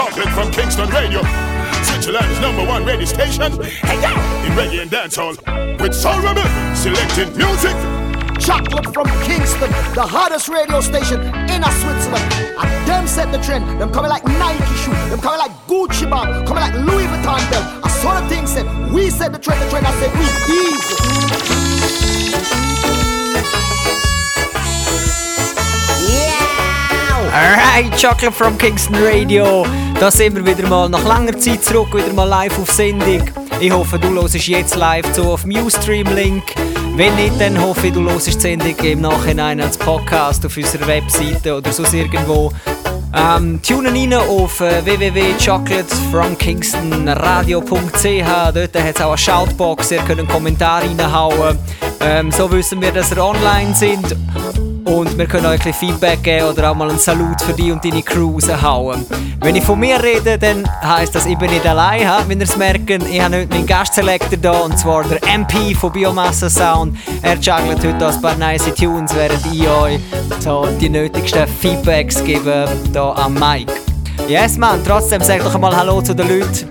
chocolate from Kingston Radio. Switzerland's number one radio station. Hey, yo! In reggae and dancehall. With Soul Rebel, selecting music. Chocolate from Kingston, the hottest radio station in a Switzerland. And them set the trend. Them coming like Nike shoe. Them coming like Gucci bag. Coming like Louis Vuitton belt. I saw the thing said. We set the trend. The trend. I said we easy. Alright, Chocolate from Kingston Radio. Da sind wir wieder mal nach langer Zeit zurück, wieder mal live auf Sendung. Ich hoffe, du hörst jetzt live zu auf dem Ustream-Link. Wenn nicht, dann hoffe ich, du hörst die Sendung im Nachhinein als Podcast auf unserer Webseite oder sonst irgendwo. Ähm, tunen rein auf äh, www.chocolatefromkingstonradio.ch Dort hat es auch eine Shoutbox, ihr könnt einen Kommentar reinhauen. Ähm, so wissen wir, dass ihr online sind. Und wir können euch ein Feedback geben oder auch mal einen Salut für dich und deine Crew raushauen. Wenn ich von mir rede, dann heisst das, ich bin nicht allein. Wenn ihr es merkt, ich habe heute meinen Gastselektor da und zwar der MP von Biomasse Sound. Er juggelt heute ein paar nice Tunes, während ich euch so die nötigsten Feedbacks gebe hier am Mic. Yes, man, trotzdem sag doch mal Hallo zu den Leuten.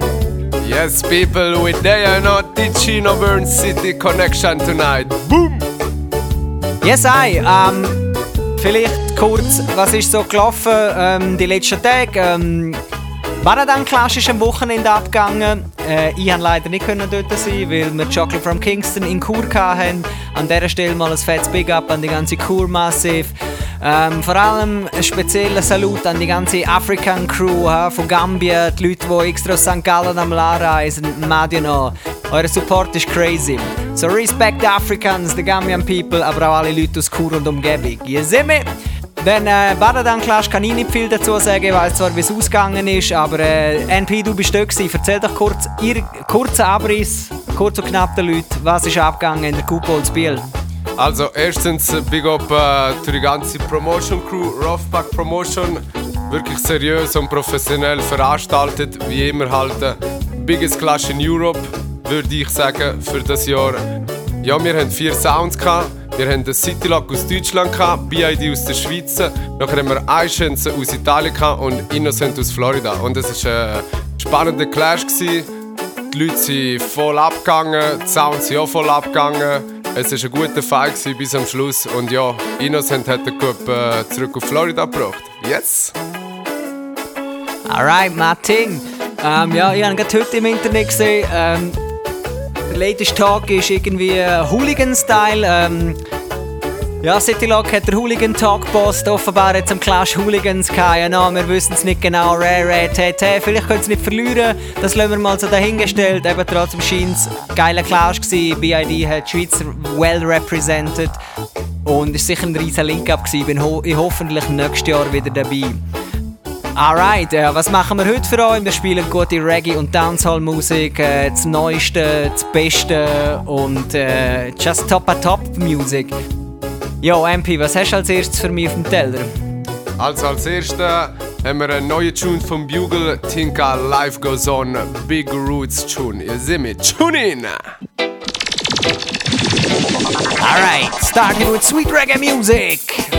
Yes, people, we they are not teaching Burn City Connection tonight. Boom! Yes, I. Ähm, vielleicht kurz, was ist so gelaufen ähm, die letzten Tage? Ähm, Marathon Clash ist am Wochenende abgegangen. Äh, ich konnte leider nicht können dort sein, weil wir Chocolate from Kingston in Chur hatten. An dieser Stelle mal ein fettes Big Up an die ganze Chur Massive. Ähm, vor allem ein spezieller Salut an die ganze African Crew ha, von Gambia, die Leute, die extra aus St. Gallen am La reisen, Madino. Euer Support ist crazy. So respect the Africans, the Gambian people, aber auch alle Leute aus Chur und Umgebung. Ihr seht mich? Dann äh, Baradan Clash kann ich nicht viel dazu sagen, ich weiß zwar, wie es ausgegangen ist, aber äh, NP, du bist dort gewesen. Erzähl doch kurz, ihr kurzen Abriss, kurz und knapp den Leuten, was ist abgegangen in der Kupolz Biel? Also erstens Big Up äh, für die ganze Promotion Crew, Roughback Promotion. Wirklich seriös und professionell veranstaltet, wie immer halt äh, Biggest Clash in Europe, würde ich sagen, für das Jahr. Ja, wir haben vier Sounds gehabt. Wir haben den Citylock aus Deutschland, BID aus der Schweiz, nachher haben wir Eischenze aus Italien und Innocent aus Florida. Und es war ein spannender Clash. Die Leute sind voll abgegangen, die Sounds sind auch voll abgegangen. Es war ein guter Fight bis am Schluss. Und ja, Innocent hat den Cup äh, zurück auf Florida gebracht. Yes! Alright, Martin. Ähm, ja, ich habe gerade heute im Internet gesehen. Ähm, der latest Talk ist irgendwie äh, Hooligan-Style. Ähm, ja, Citylock hat der Hooligan Talk gepostet. Offenbar jetzt am Clash Hooligans. Ja, no, wir wissen es nicht genau. Rare, rare, te. Vielleicht können sie nicht verlieren. Das lassen wir mal so dahingestellt. Eben trotzdem scheint es ein geiler Clash gewesen. BID hat die Schweiz well represented. Und war sicher ein riesen Link-Up. Ich bin ho ich hoffentlich nächstes Jahr wieder dabei. Alright, äh, was machen wir heute für euch? Wir spielen gute Reggae- und Dancehall-Musik, äh, das Neueste, das Beste und äh, just top-a-top-Music. Jo, MP, was hast du als erstes für mich auf dem Teller? Also als erstes haben wir einen neuen Tune vom Bugle, Tinka Life Goes On, Big Roots Tune. Ihr seht mich, tune in! Alright, starting with sweet reggae music!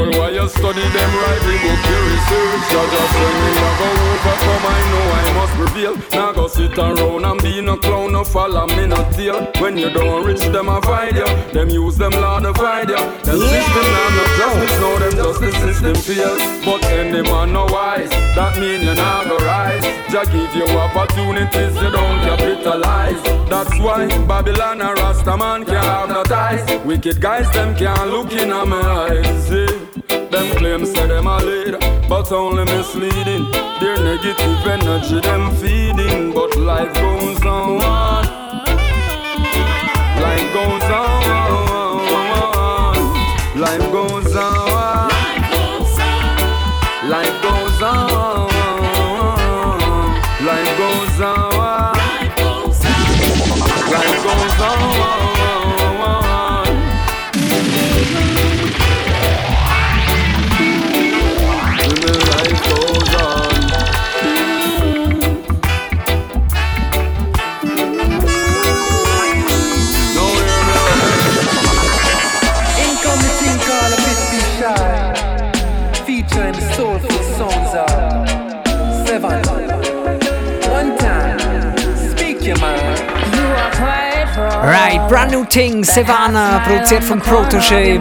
Careful while you study them. The book you research. So just when me a go overcome, I know I must prevail. Now go sit around and be no clown, no follow me no tail. When you don't reach them, I find you. Them use them law to find you. The yeah. system now no justice, know them justice system fail. But any man no wise, that mean you not go rise. Just give you opportunities, you don't capitalize. That's why Babylon and Rastaman can't have no ties. Wicked guys, them can't look in my eyes. See? Them claims say them a lead, but only misleading. Their negative energy them feeding, but life goes on. Life goes Right, brand new thing, Sevana, produziert von Protoje.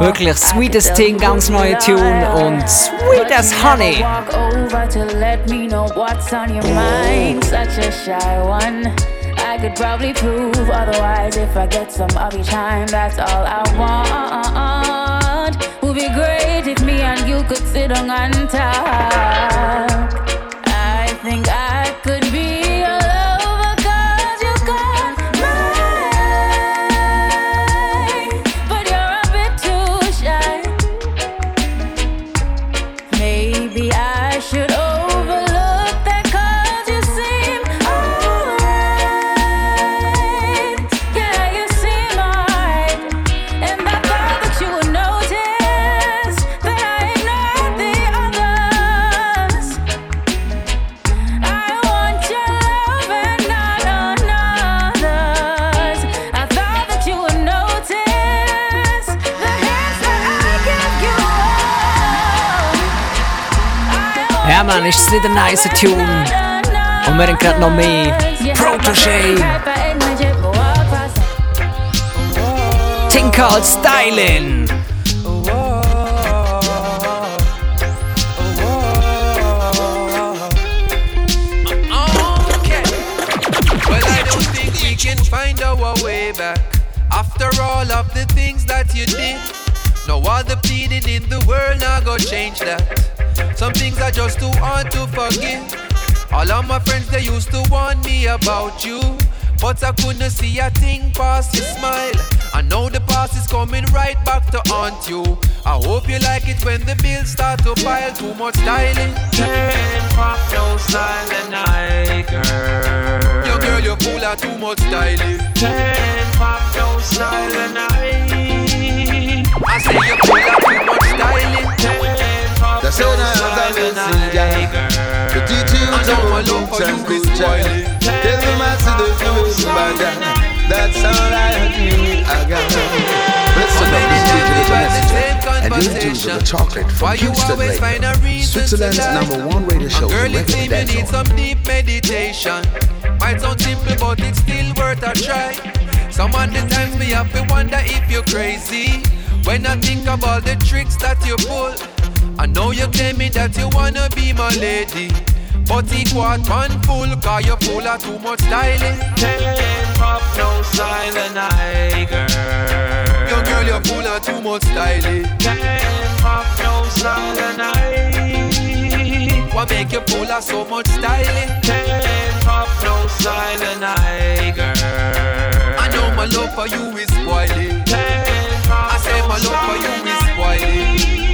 Wirklich sweetest Thing, ganz neue Tune und sweet as honey. Walk over to let me know what's on your mind. Such a shy one. I could probably prove otherwise if I get some of your time. That's all I want. Would be great if me and you could sit on and Wir haben gerade noch mehr. Protoje. Thing called Styling. Well, I don't think we can find our way back after all of the things that you did. No other pleading in the world now go change that. Some things are just too hard to forgive. All of my friends they used to warn me about you, but I couldn't see a thing past your smile. I know the past is coming right back to haunt you. I hope you like it when the bills start to pile. Too much styling. Pop no style and I girl. Yo girl, you full of too much styling. Pop no style and I. I say you full of too much styling. The sound of the messenger To teach you I to know my go love for and good child. Tell them I see the feeling bad That's all I need I got Listen up, this is the messenger And tuned to the chocolate from you Kingston always find a Radio Switzerland's number one radio show Girl, The it seems you need some deep meditation. Might sound simple, but it's still worth a try. Some of the times me have to wonder if you're crazy. When I think about the tricks that you pull, I know you tell me that you wanna be my lady. But it was one full, cause you full of too much styling. Pop no and I girl. Yo girl, you're full of too much styling. Pop no and I. What make you full of so much styling? Pop no and I girl. I know my love for you is spoiling. I say my love for you is spoiling.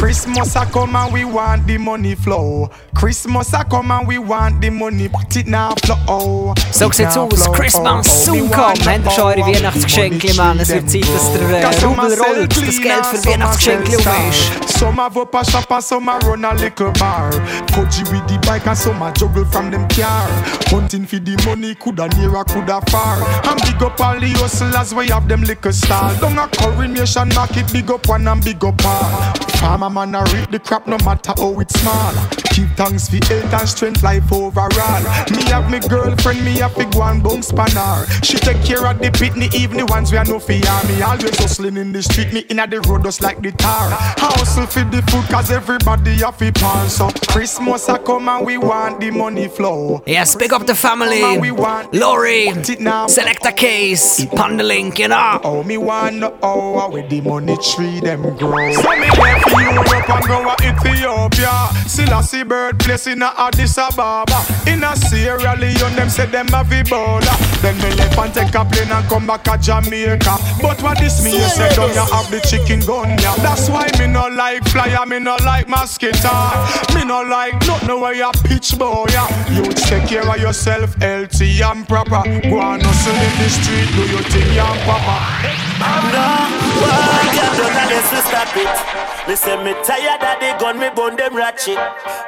Christmas a come and we want the money flow. Christmas a come and we want the money, but it now flow. So sieht's aus. Christmas soon kommen. Habt ihr schon eure Weihnachtsgeschenke, Mann? Es wird Zeit, dass der äh, Rubel rollt, das Geld für Weihnachtsgeschenke um ist. Some have up a shop and some a run a little bar. Koji with the bike and some a juggle from them car. Hunting for the money, coulda near or coulda far. And big up all the hustlers, we have them liquor stall. Down a coronation market, big up one and big up all. Farmer man a reap the crap no matter how it's small. Keep thanks for health and strength, life overall. Me have me girlfriend, me have big one bone spanner. She take care of the pitney, even the evening ones we are no fear. Me always hustling in the street, me inna the road just like the tar. Hustle for the food, cause everybody have to pan. So Christmas a come and we want the money flow. Yes, big up the family. Laurie, Selecta Case, Pandalink, you know. Oh, me want how where the money tree them grow. So me there for Europe and go to Ethiopia. See birthplace in a Addis Ababa. In a Sierra Leone, them say them have Ebola. Then me left and take a plane and come back to Jamaica. But what this me, you say, don't you have the chicken gun, yeah. That's why me no like flyer, me no like mosquito. Me no like nothing where you pitch boy, yeah. You take care of yourself, healthy and proper. Go and hustle in the street, do your thing, yeah, papa. No, why can't yes we stop it. Me say me tired of the gun, me bun them ratchet.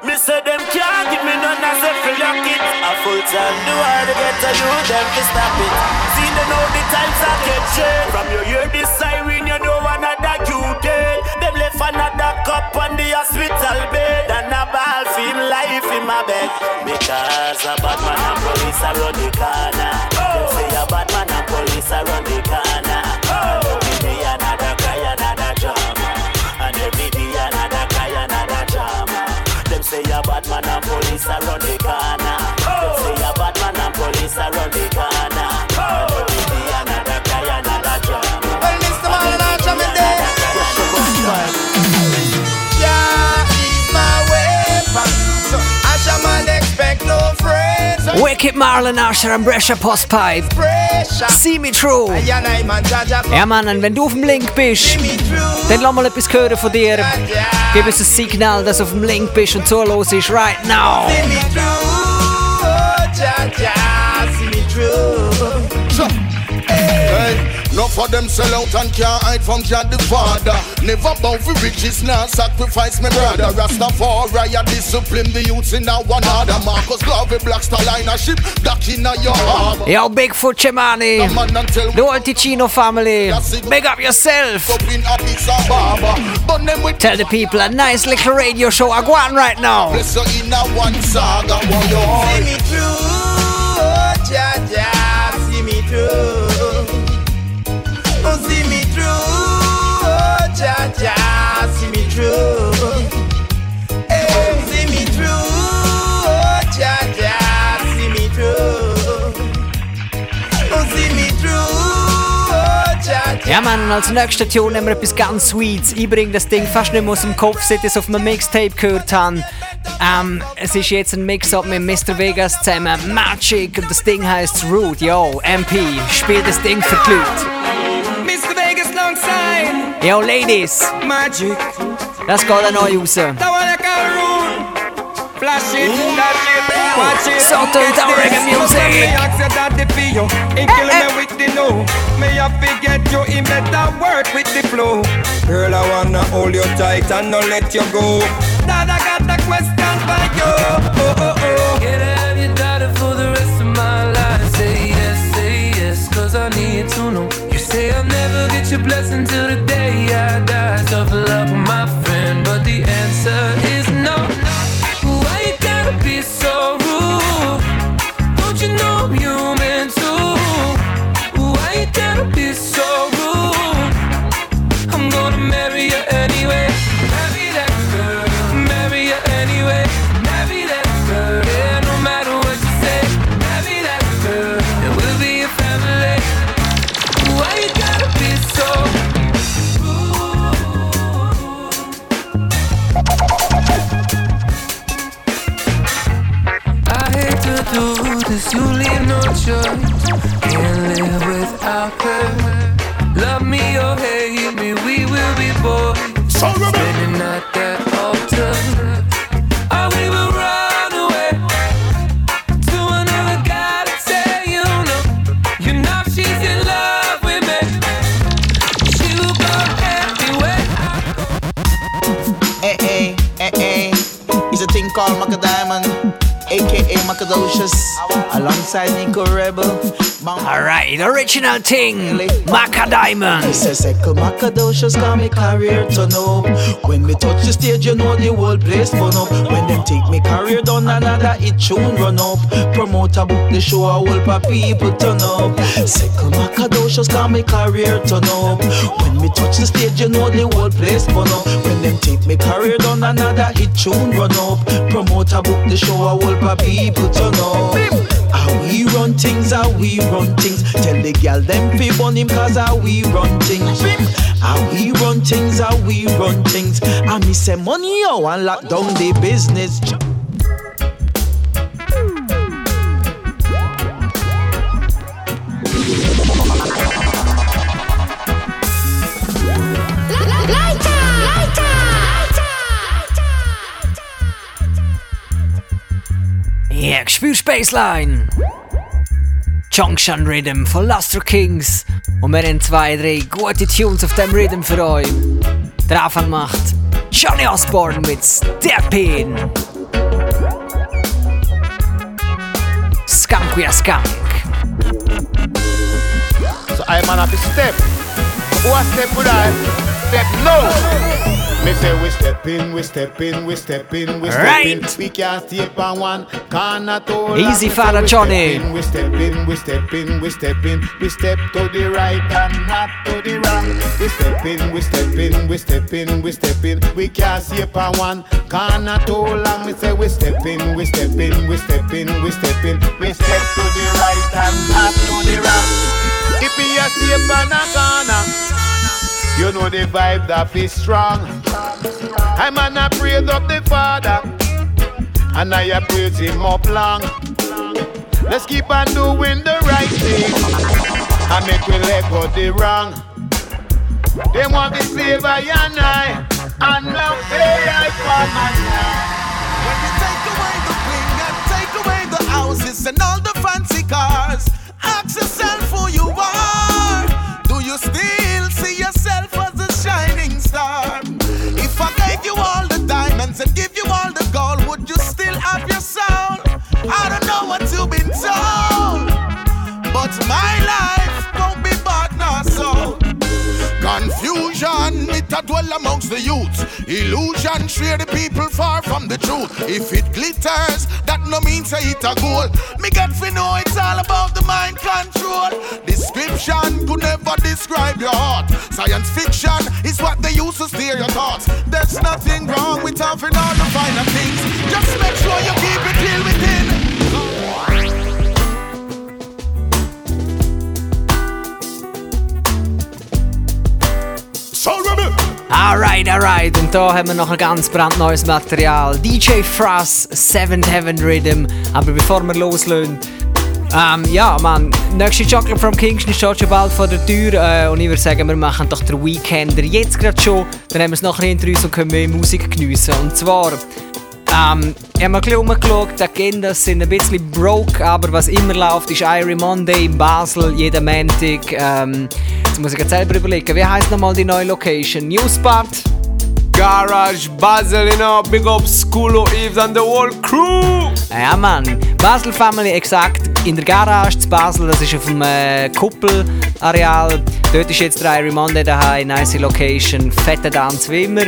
Me say them can't give me none as if you lock it. A full time do to get to you, them to stop it. See they know the times I get change. From your hear this siren, you know another dead. Them left another cup on the hospital bed, and a ball film life in my bed. Because a bad man and police around the corner. Them say a bad man and police around the corner. And say a bad man and police around the corner. Them say a bad man and police around the Wicked Marlon Asher and Brescia Postpipe. See me through. Ja, Ja, Mann, und wenn du auf dem Link bist, dann lass mal etwas hören von dir. Gib uns ein Signal, dass du auf dem Link bist und zuhörst ist right now. see me through. Oh, Jaja, see no for them sell out and can't hide from God the Father. Never bow for riches, now sacrifice me brother. Rastafari, I discipline the youths in our one order. Marcus Garvey, Black Star Liner ship, duck in a your harbor. Yo, Bigfoot Cemani. The whole Ticino family. Big up yourself. Up in Addis Ababa. But them with Tell the people a nice little radio show I go on right now. bless you in a one saga. What you See me through. Oh, Jaja, see me through. Oh, see me through. Oh, Jaja, see me through. Hey, see me through. Oh, Jaja, see me through. Oh, see me through. Oh. Ja, Mann, als nächste Tune nehmen wir etwas ganz Sweets. Ich bringe das Ding fast nicht mehr aus dem Kopf, seit ich es auf einem Mixtape gehört habe. Ähm, es ist jetzt ein Mix-Up mit Mr. Vegas zusammen, Magic, und das Ding heißt Root. Yo, MP, spiel das Ding für die Leute. Mr. Vegas alongside Yo, Ladies, Magic. das geht an euch raus. That one I got rude. Flash it, dash it, watch it. So to It's the this. reggae music. Me ask you that the feel. In eh, kill me eh. with the no. Me a forget you in better work with the flow. Girl, I wanna hold you tight and not let you go. Dad, I got a question for you. Oh, oh, oh. oh. Can I have your daughter for the rest of my life? Say yes, say yes, cause I need to know. Say I'll never get your blessing till the day I die. Tough love, my friend, but the answer is leave. Can't live without her. Love me or hate me, we will be boys. Standing at that altar. Or we will run away to another guy to say you know. You know she's in love with me. She will go anywhere. Hey, eh, eh, hey, eh, hey, hey. It's a thing called Macka Diamond, aka Mackadocious, alongside Nico Rebel. Alright, original thing, Macka Diamond. He says, Echo Mackadocious, got me career turn up. When me touch the stage, you know the whole place fun up. When them take me career down, another hit tune run up. Promoter book the show, a whole of people turn up. Second Mackadocious, got me career turn up. When me touch the stage, you know the whole place fun up. When them take me career down, another hit tune run up. Promoter book the show, a whole of people turn up. How we run things, how we run things. Tell the gal them fi bun him cause how we run things. How we run things, how we run things. And me say money yo and lock down the business. Yeah, spürst Bassline. Junction Rhythm von Luster Kings. Und wir haben zwei, drei gute Tunes auf dem Rhythm für euch. Der Anfang macht Johnny Osborne mit Step In. Skunk a skunk. So I man have to step. A step I? Step no. Me say we step in, we step in, we step in, we step Right. in. We can't stay on one corner too Easy, we Johnny. We step in, we step in, we step in. We step to the right and not to the wrong. We step in, we step in, we step in, we step in. We can't stay on one corner too long. Me say we step in, we step in, we step in, we step in. We step to the right and not to the wrong. If we are stay on a corner. You know the vibe that is strong. I'm an praise up the Father, and I a praise Him up long. Let's keep on doing the right thing, and make we let go the wrong. They want to save I and I, and now they I for my When you take away the bling and take away the houses and all the fancy cars, ask yourself who you are. Do you still I don't know what you've been told, but my life won't be bought nor sold. Confusion, it a dwell amongst the youth. Illusion, steer the people far from the truth. If it glitters, that no means say it a goal. Me get fi know it's all about the mind control. Description could never describe your heart. Science fiction is what they use to steer your thoughts. There's nothing wrong with having all the finer things. Just make sure you keep it real. Soul Alright, alright. Und da haben wir noch ein ganz brandneues Material. DJ Frost, Seventh Heaven Rhythm. Aber bevor wir loslösen, ähm, ja, man, nächste Chocolate from Kingston steht schon bald vor der Tür. Äh, und ich würde sagen, wir machen doch den Weekender jetzt gerade schon. Dann haben wir es nachher hinter uns und können mehr Musik geniessen. Und zwar, ähm, ich habe ein bisschen rumgeschaut, die Agendas sind ein bisschen broke, aber was immer läuft, ist Irie Monday in Basel, jeden Montag. Ähm, jetzt muss ich gerade selber überlegen, wie heisst nochmal die neue Location? Newspart? Garage Basel, you know, big up Schoolo Eves and the whole crew. Ja, Mann. Basel Family, exakt in der Garage zu Basel. Das ist auf dem äh, Kuppelareal. Dort ist jetzt der Irie Monday daheim. Nice Location. Fette Dance wie immer.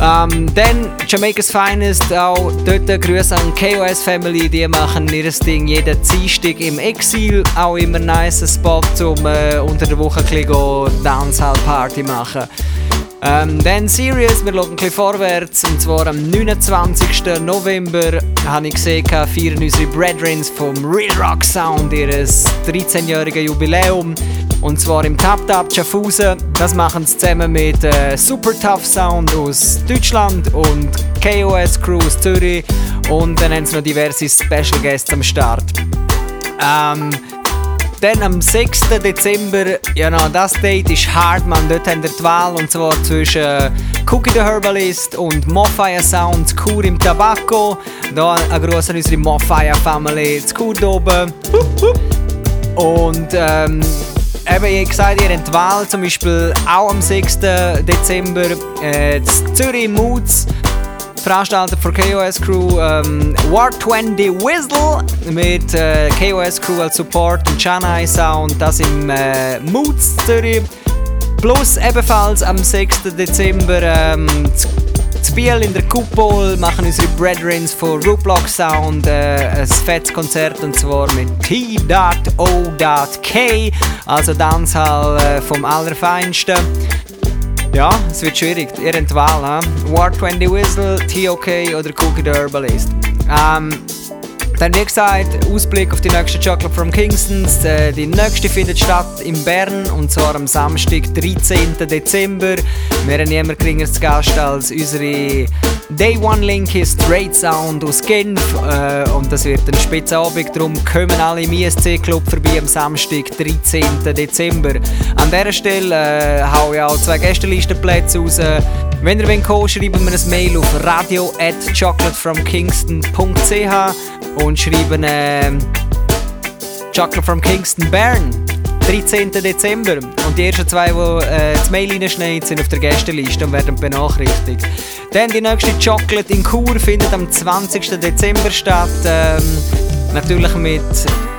Ähm, dann Jamaica's Finest, auch dort Grüße an KOS Family, die machen ihr Ding jeden Dienstag im Exil, auch immer ein nice Spot, um äh, unter der Woche ein Dancehall Party machen. Ähm, dann Serious, wir schauen ein bisschen vorwärts, und zwar am 29. November habe ich gesehen, feiern unsere Brethrens vom Real Rock Sound ihr 13-jähriges Jubiläum. Und zwar im Tap Tap Schaffhausen. Das machen sie zusammen mit äh, Super Tough Sound aus Deutschland und KOS Crew aus Zürich. Und dann haben sie noch diverse Special Guests am Start. Ähm, dann am 6. Dezember, ja no, das Date ist hart, man. Dort haben wir die Wahl und zwar zwischen äh, Cookie the Herbalist und Mofire Sound, Kur im Tabacco. Da ein Gruß an unsere Mofire Family, zu Kur oben. Und ähm, eben, habe gesagt, ihr habt Wahl zum Beispiel auch am 6. Dezember äh, Zürich Moods. Veranstalter von KOS Crew ähm, War 20 Whistle mit äh, KOS Crew als Support und Chennai Sound, das im äh, Moods Zürich. Plus ebenfalls am 6. Dezember ähm, zu Biel in der Kupol machen unsere Brethrens von Ruplock Sound äh, ein fettes Konzert und zwar mit T.O.K. also Dancehall äh, vom Allerfeinsten. Ja, es wird schwierig. Ihr habt die he? War 20 Whistle, TOK oder Cookie the Herbalist. Ähm, dann wie gesagt, Ausblick auf die nächste Chocolate from Kingstons. Äh, die nächste findet statt in Bern und zwar am Samstag, 13. Dezember. Wir haben niemand geringer zu Gast als unsere Day One Linky Straight Sound aus Genf. Äh, und das wird ein Spitzabend, darum kommen alle im ISC Club vorbei am Samstag, 13. Dezember. An dieser Stelle äh, hau ich auch zwei Gästelistenplätze raus. Wenn ihr wollt, schreiben wir ein Mail auf radio at chocolatefromkingston.ch und schreiben äh, Chocolate from Kingston Bern 13. Dezember. Und die ersten zwei, die äh, das Mail reinschneiden, sind auf der Gästeliste und werden benachrichtigt. Dann die nächste Chocolate in Chur findet am 20. Dezember statt. Ähm, natürlich mit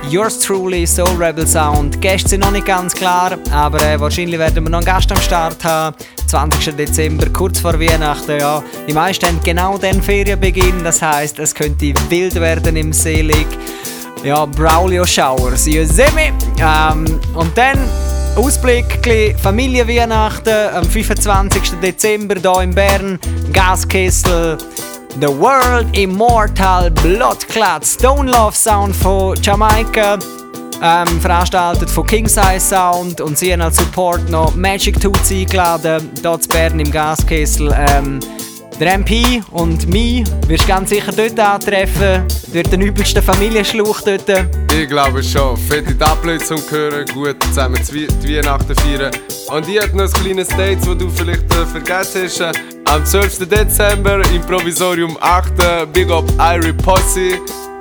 Yours Truly, Soul Rebel Sound. Gäste sind noch nicht ganz klar, aber äh, wahrscheinlich werden wir noch einen Gast am Start haben. 20. Dezember, kurz vor Weihnachten. Ja. Die meisten haben genau den Ferienbeginn, das heißt, es könnte wild werden im Selig. Ja, Braulio Showers, you see me? Ähm, und dann Ausblick, Familienweihnachten am 25. Dezember hier in Bern, Gaskessel. The World Immortal Bloodclad Stone Love Sound von Jamaika. Ähm, veranstaltet von King Size Sound und sie haben als Support noch Magic Toots eingeladen, hier zu Bern im Gaskessel. Ähm, der MP und mich wirst du ganz sicher dort antreffen, durch den übelsten Familienschluch dort. Ich glaube schon. Fette Tablet zum Hören, gut zusammen die Weihnachten feiern. Und ich habe noch ein kleines Date, das du vielleicht äh, vergessen hast. Am 12. Dezember im Provisorium 8. Big Up Irie Posse.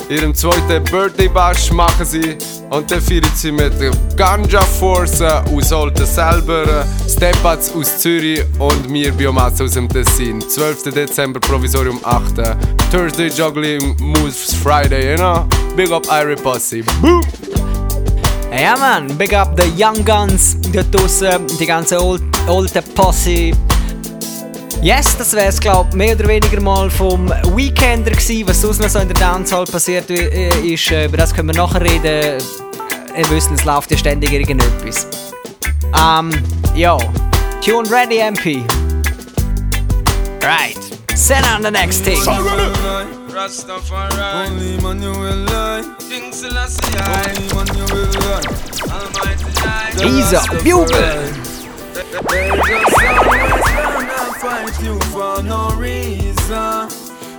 Ihrem zweiten Birthday Bash machen sie und dann feiern sie mit Ganja Force aus Olten selber, Stepats aus Zürich und mir Biomasse aus dem Tessin. 12. Dezember Provisorium 8. Thursday Juggling Moves Friday, you know? Big up Irie Posse. Boom! Ja man, big up the Young Guns dort draussen, die ganze old, alte Posse. Yes, das wäre es, glaube mehr oder weniger mal vom Weekender gewesen. Was sonst noch so in der Dancehall passiert äh, ist, äh, über das können wir nachher reden. Ihr wisst, es läuft ja ständig irgendetwas. Ähm, ja. Tune ready, MP. Right. Send on the next thing. Rastafari, only man you will lie. King Selassie, only man you will lie. Almighty He's a bugle. They just always gonna fight you for no reason.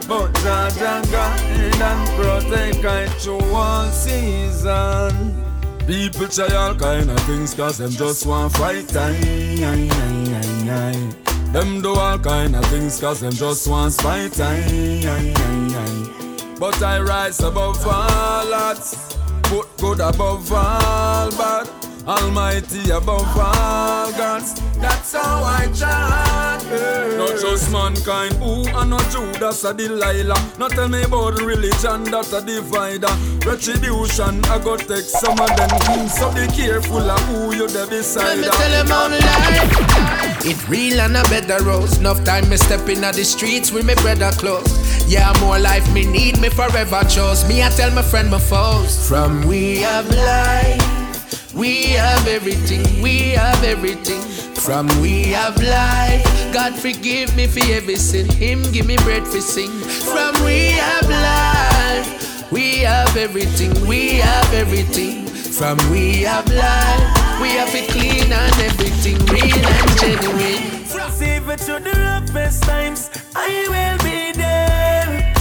But Jah guide and protect I through all season. People try all kind of things cause them just want fight aye. Them do all kind of things cause them just want fight aye. But I rise above all odds Put good above all bad Almighty above all gods. That's how I chant. Yeah. Not just mankind, who and not Judas a Delilah. Not tell me about religion that a divider. Retribution, I go take some of them. Mm, so be careful of who you there beside. Let me tell him on life. It real and a better rose. Enough time me step in the streets with me brother close. Yeah, more life me need me forever chose. Me I tell my friend my foes. From we have life. We have everything, we have everything. From we have life. God forgive me for every sin. Him give me bread for sing. From we have life. We have everything, we have everything. From we have life. We have it clean and everything real and genuine. Save it to the roughest times. I will be there.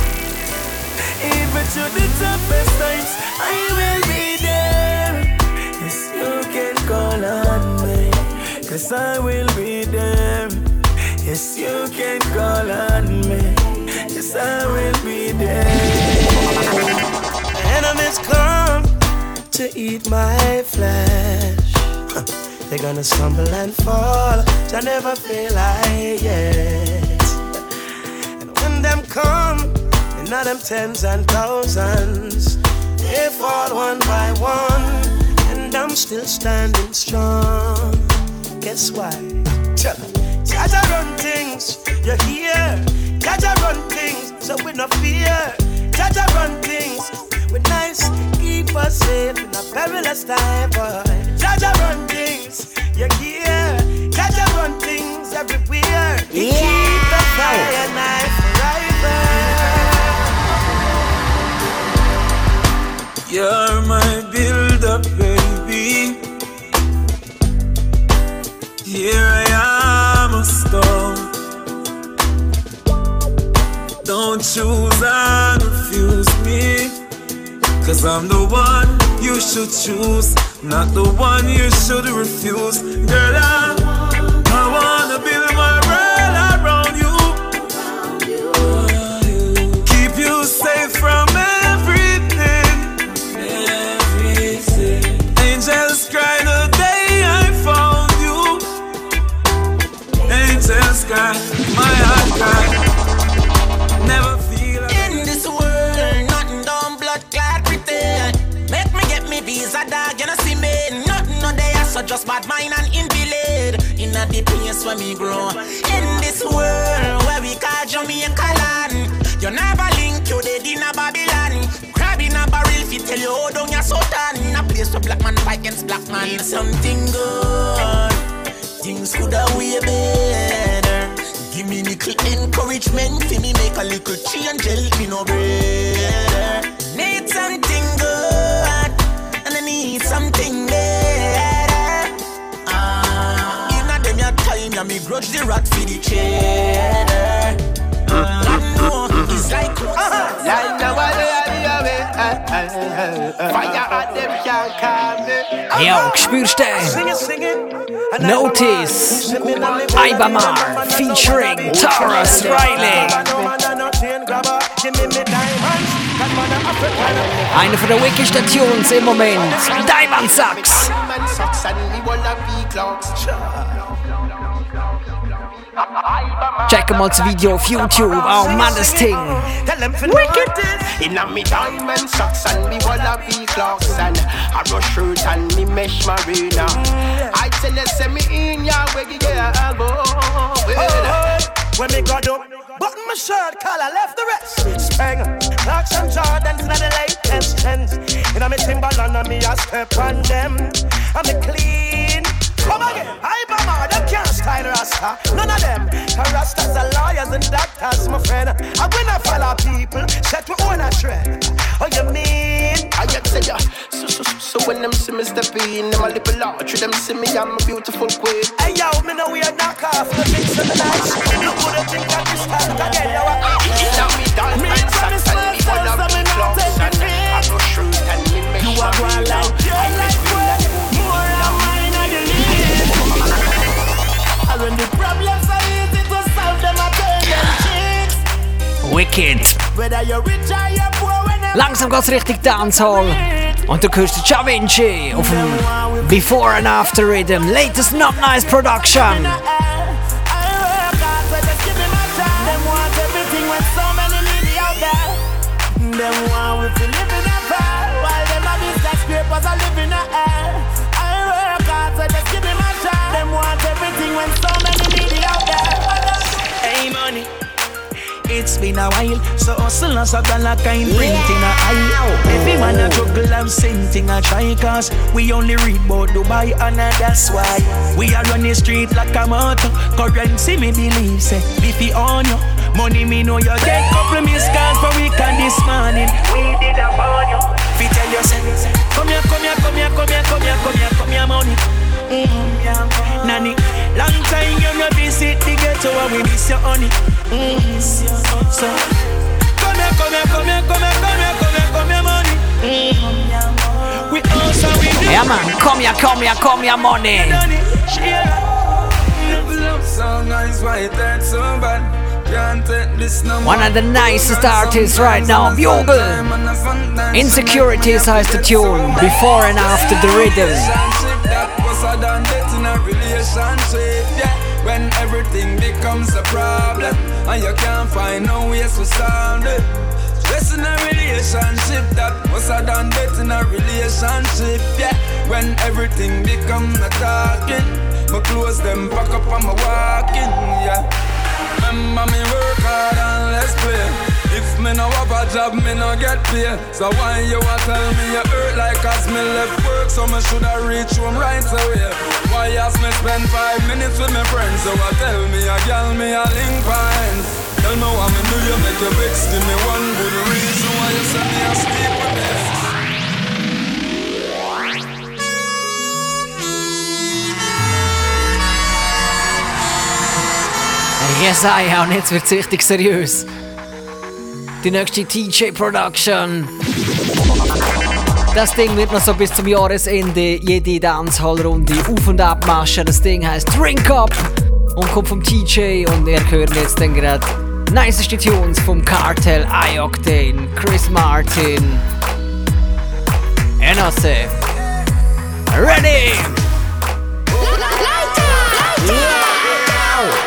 Even to the toughest times. I will Cause I will be there. Yes, you can call on me. Yes, I will be there. Enemies come to eat my flesh. They're gonna stumble and fall. I never feel like yet. And when them come, and not them tens and thousands, they fall one by one, and I'm still standing strong. Guess why? Jaja run things, you hear? Jaja run things, so we no fear. Jaja run things, we nice, keep us safe in a perilous time, boy. Jaja run things, you hear? Jaja run things everywhere. He keep choose and refuse me. Cause I'm the one you should choose, not the one you should refuse. Girl, I, invalid in a the place where me grow. In this world where we call Jamaica land, you never link you dead in a Babylon. Crab in a barrel fi tell you how down your sultan. In a place where black man fight against black man. Need something good, things could have way better. Give me little encouragement, fi me make a little change, help me no brother. Need something good, and I need something better. Time, ya me grudge the rat for the cheddar. It's like Like now I Fire at them can't calm me. Ja, spürst du? Notice Ibamar featuring Taurus Riley. Eine von der wickedsten Tunes im Moment. Diamond Sucks. Check mal das Video auf YouTube. Oh Mann, das Ding. Wicked. a me diamond socks and me wanna be clocks and I rush shirt and me mesh marina. I tell you, say me in ya where you get elbow. When me got up, button my shirt, collar left the rest. Spang, Clarks and Jordans, not the latest trends. In a me Timberland and me a step on them. I'm a clean. Come again, I bama, them can't style Rasta. None of them. Rastas are lawyers and doctors, my friend. I I follow people, set we own a trend. Oh, you mean? I get say ya. So, so, so, so when them see me step in, them a little large. Them see me, I'm a beautiful queen. Hey yo, me know we are knock off the of the night. You couldn't think that this time again, yo. Inna me diamond socks and me wanna be clocks and I rush shirt and me mesh You are going like, I Wicked. Whether you're rich or you're poor, whenever Langsam geht's Richtung Dancehall. Und du hörst Da Vinci auf dem Before and After Rhythm. Latest Not Nice Production. Them want everything when so many needy out there. Them want we to live It's been a while, so hustle us a dollar kind print in a eye. Every man a juggle have something a try cause we only read about Dubai and uh, that's why we are run the street like a motor. Currency me believe say if he on you, money me know you get couple missed calls for weekend this morning. We did a phone you. Fi tell you say, come here, come here, come here, come here, come here, come here, come here, money. Mm-hmm, yeah. Nanny, long time you no visit the ghetto and we miss your honey. Mm-hmm. So, come here, come here, come here, come here, come here, come here, come here, money. Mm-hmm. We also we do. Ja man, komm ja, komm ja, komm ja, Money. Song is why that so bad. Can't take this no. One of the nicest artists right now, Bugle. Insecurities heißt der Tune. Before and After the Rhythm. Yeah. When everything becomes a problem and you can't find no ways to solve it. Stress in a relationship, that was a done death in a relationship, yeah. When everything becomes a talking, my clothes them back up and my walking, yeah. Remember me work hard and let's play. If me no have a job, me no get paid. So why you a tell me you hurt like as me left work? So me shoulda reach home right away. Why as me spend five minutes with my friends? So I tell me a girl me a link pines. Tell me what me do you make you vex? Give me one good reason why you send me a sleep with this. Jesaja, und jetzt wird's richtig seriös. Die nächste TJ Production. Das Ding wird noch so bis zum Jahresende jede Dancehall-Runde auf und ab maschen. Das Ding heißt Drink Up und kommt vom TJ und wir hören jetzt dann gerade niceste Tunes vom Cartel, iOctane, Chris Martin. Enosse. Ready! No,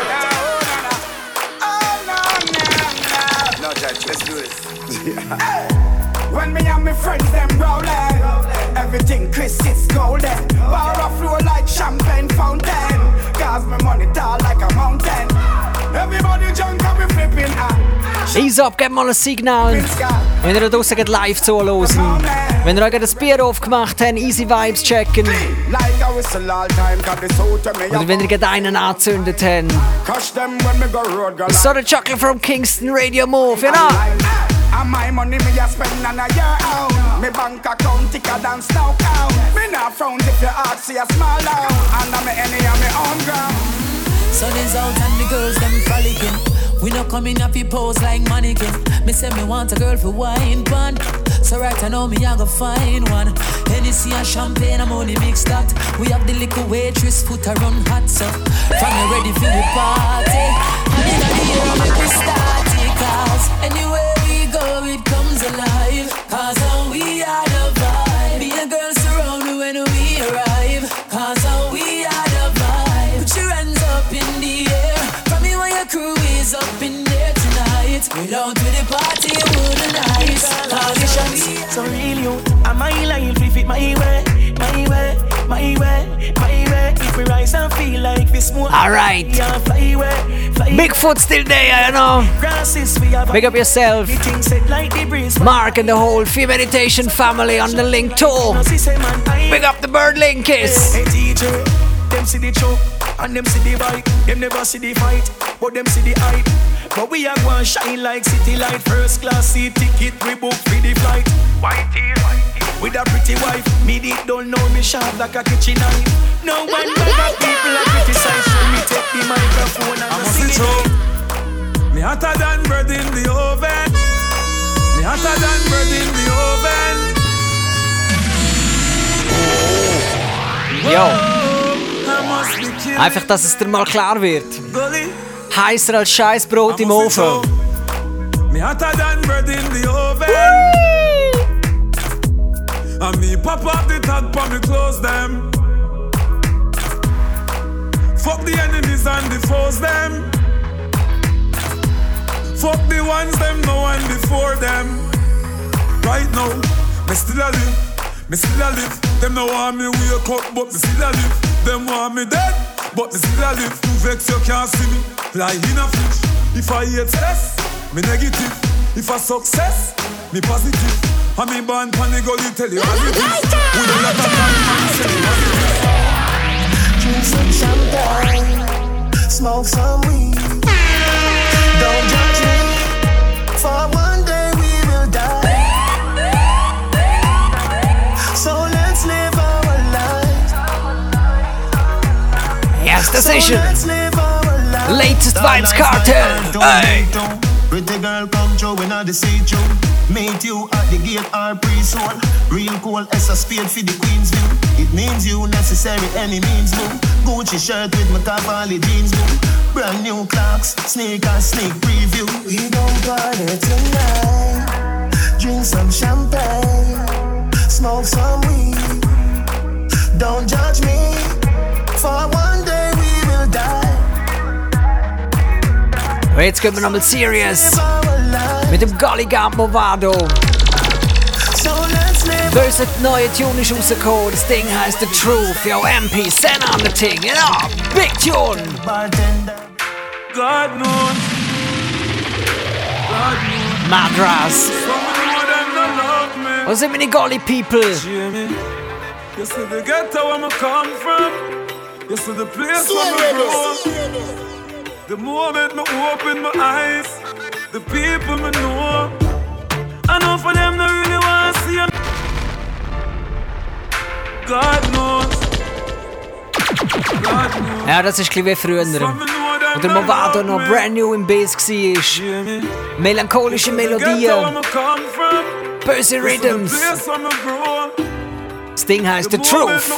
This. when me and my friends them rolling, everything Chris is golden. Bar of flow like champagne fountain. Cause my money tall like a mountain. Everybody jump and we flipping out. Ease up, gebt mal ein Signal. Wenn ihr da draussen geht live zuhören. Wenn ihr euch das Bier aufgemacht habt, easy Vibes checken. Oder wenn ihr gerade einen angezündet habt. So the chocolate from Kingston Radio Move, you know? And my money me a spend on a year out. Me bank account thicker than snow count. Me not frown if your heart see a small down. And I'm any on me own ground. Sun is out and the girls them frolicking. We not coming up you pose like mannequin. Me say me want a girl for wine pan. So right I know me I go find one. Hennessy and champagne I'm only mixed that. We have the little waitress put a run hot so. You ready for the party. And in the year I make we start it. Cause anywhere we go Cause how we are the vibe. Me girls surround when we arrive. Cause we are the. Put your hands up in the air. From me when your crew is up in there tonight. Out to the party, night. Cause So real you, life if it my way, my way, my way, way. If we rise and feel like we smoke, Alright. Bigfoot still there, you know? Big up yourself. The things set like the breeze. Mark and the whole Fee Meditation family on the link too. Big up the bird link, linkies. Hey DJ, them see the choke and them see the bike. Them never see the fight, but them see the hype. But we are going shine like city light. First class seat ticket, we book for the flight. White tees, with a pretty wife. Me did don't know me sharp like a kitchen knife. No one but people are criticize. So me take the microphone and I sing it. Me hotter than bread in the oven. Me hotter than bread in the oven. Jo. Einfach, dass es dir mal klar wird. Heißer als Scheißbrot im Ofen. Me hotter than bread in the oven. And me pop up the tag for me close them. Fuck the enemies and the foes them. Fuck the ones them no one before them. Right now, me still a live. Me still a live. Them no want me wake up, but me still a live. Them want me dead, but me still a live. You vex you can't see me, like in a fish. If I hate stress, me negative. If I success, me positive. I me born pon the gully tell you all it is. With a lot of man, man say me positive. Drink some champagne, smoke some weed. Don't judge me, for one Lives. Latest Vibes Kartel. Pretty girl come through when I see you. Meet you at the gate or pre-soul. Real cool as a spade for the queen's view. It means you necessary any means boo. Gucci shirt with my Cavalli jeans boo. Brand new clocks, sneakers, sneak preview. We don't party tonight. Drink some champagne, smoke some weed. Don't judge me, for one jetzt gehen wir nochmal serious. Mit dem Galligan Mavado. So let's live Böse neue Tune ist rausgekommen. Das Ding heißt The Truth. Yo, MP, send on the thing. You know, big tune. God knows. God knows. Madras. Some of them don't love me. Wo sind meine Golly People? Jimmy. You see the ghetto where I come from. You see the place where I grow. The moment me open my eyes, the people me know. I know for them they really want to see me. God knows. God knows. Ja, das ist ein wie früher. Wo der Movado noch brand new im Bass war. Melancholische Melodien. Böse Rhythms. Das Ding heißt The Truth.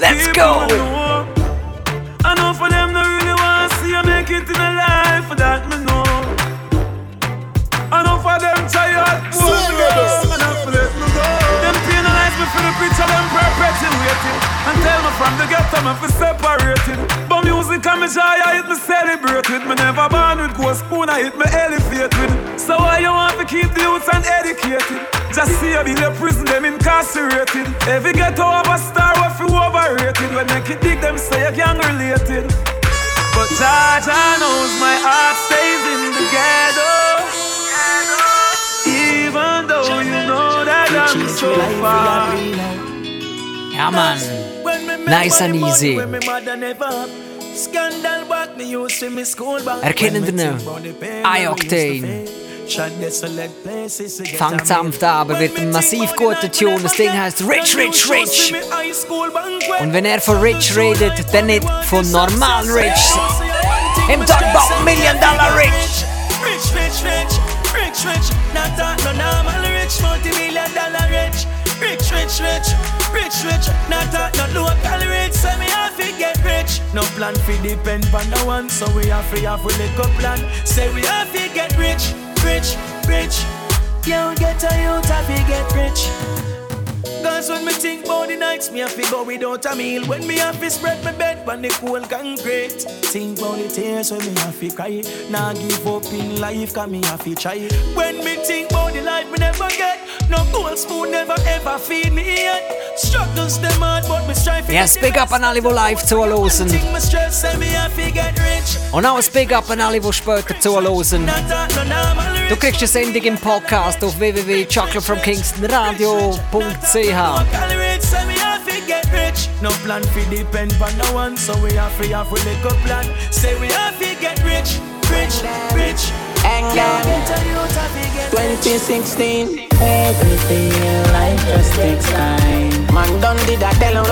Let's go! I know for them they really want to see you make it in a life, for that me know. I know for them tired, won't go. I know for let me go. Them penalize me for the picture, them perpetuating. And tell me from the ghetto, me for separating. But music and me joy, I hit me celebrate with. Me never born with ghost spoon, I hit me elevate with. So why you want to keep the youths uneducated? Just see you in the prison, them incarcerated. Every ghetto of a star, what you overrated. When make it dig, them say you gang related. But Jaja knows my heart stays in the ghetto. Even though you know that I'm so far. Ja, Mann. Nice and easy. Erkennen ihr I-Octane. Fangt sanft an, aber wird ein massiv guter Tune. Das Ding heißt Rich, Rich, Rich. Und wenn er von Rich redet, dann nicht von normal Rich. Im Talk about Million Dollar Rich. Rich, rich, rich, rich, rich. Not no normal rich, multi-million dollar rich. Rich, rich, rich, rich, rich. Not that no local rich. So me have to get rich. No plan for depend on the one, so we have to have a little plan. Say we have to get rich, rich, rich. You get a youth have to get rich. Cause when me think about the nights, me have to go without a meal. When me have to spread my bed on the cool concrete. Think about the tears when me have to cry. Nah give up in life, cause me have to try. When me think about the life me never get. No gold spoon never ever feed me yet. Struggles them hard, but me strive Yes, big up an alle, die live zuhören. Get rich. Und auch ein Big Up an alle, die später zuhören. Du kriegst die Sendung im Podcast auf www.chocolatefromkingstonradio.ch Calories, say me have to get rich. No plan for depend on no one, so we have to have a little plan. Say we have to get rich, rich, rich. Get 2016 Everything in life just takes time Man done did that tell you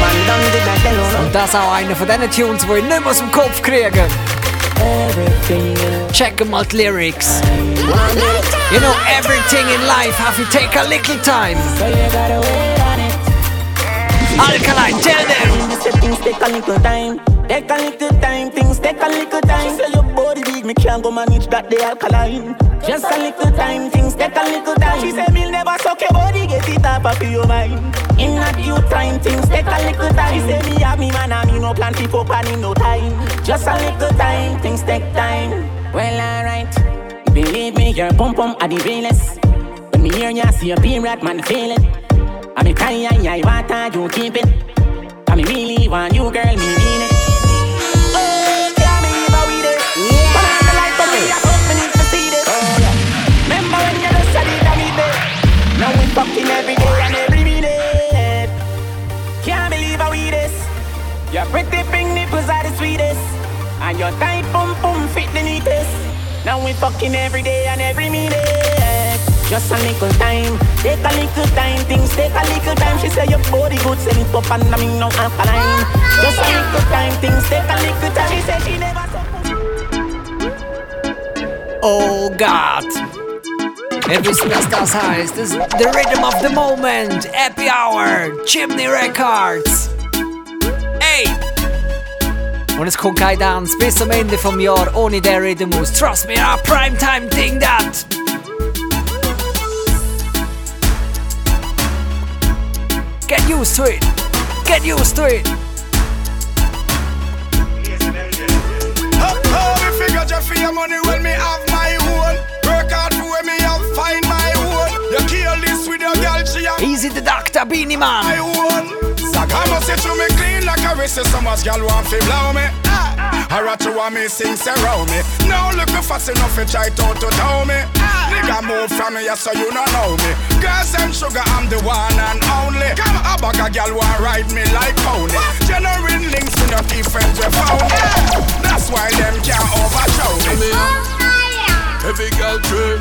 Man done did that tell you Und das ist auch einer von diesen Tunes, die ich nicht mehr aus dem Kopf kriege. Check mal die Lyrics. You know, everything in life have to take a little time. Alkaline, tell them. Things take a little time Take a little time, things take a little time Body big, me can't go manage that the alkaline. Just a little time, things take a little time. She say me never suck your body, get it up off your mind. In a due time, things take a little time. She say me have me man and me no plan to pop and no time. Just a little time, things take time. Well alright, believe me, your pum pum are the realest. When me hear ya see your period, man feel it. I be crying, I want you keep it I me really want you, girl, me mean fucking every day and every minute. Can't believe how we this. Your pretty pink nipples are the sweetest, and your tight pum pum fit the neatest. Now we fucking every day and every minute. Just a little time, take a little time, things take a little time. She say your body good, send it up and I mean no alkaline. Just a little time, things take a little time. She say she never Oh God. Was das heißt. Das ist The Rhythm of the Moment. Happy Hour. Chimney Records. Ey! Und es kommt kein Tanz bis am Ende vom Jahr ohne der Rhythmus. Trust me, a Primetime Ding that. Get used to it. Get used to it. How me figure just for your money when me have she have Easy the Doctor, Beenie Man. my own. Saga must say to me clean like a wrist. So much girl want fi blow me. Ah. Or a two of me sing around me. Now look fast enough to try to to tell me. Nigga move from me, yeah, so you don't know me. Girls and sugar, I'm the one and only. Come a bag a girl want ride me like pony. Genuine links with no key friends we found. That's why them can't overshow me. Every girl dream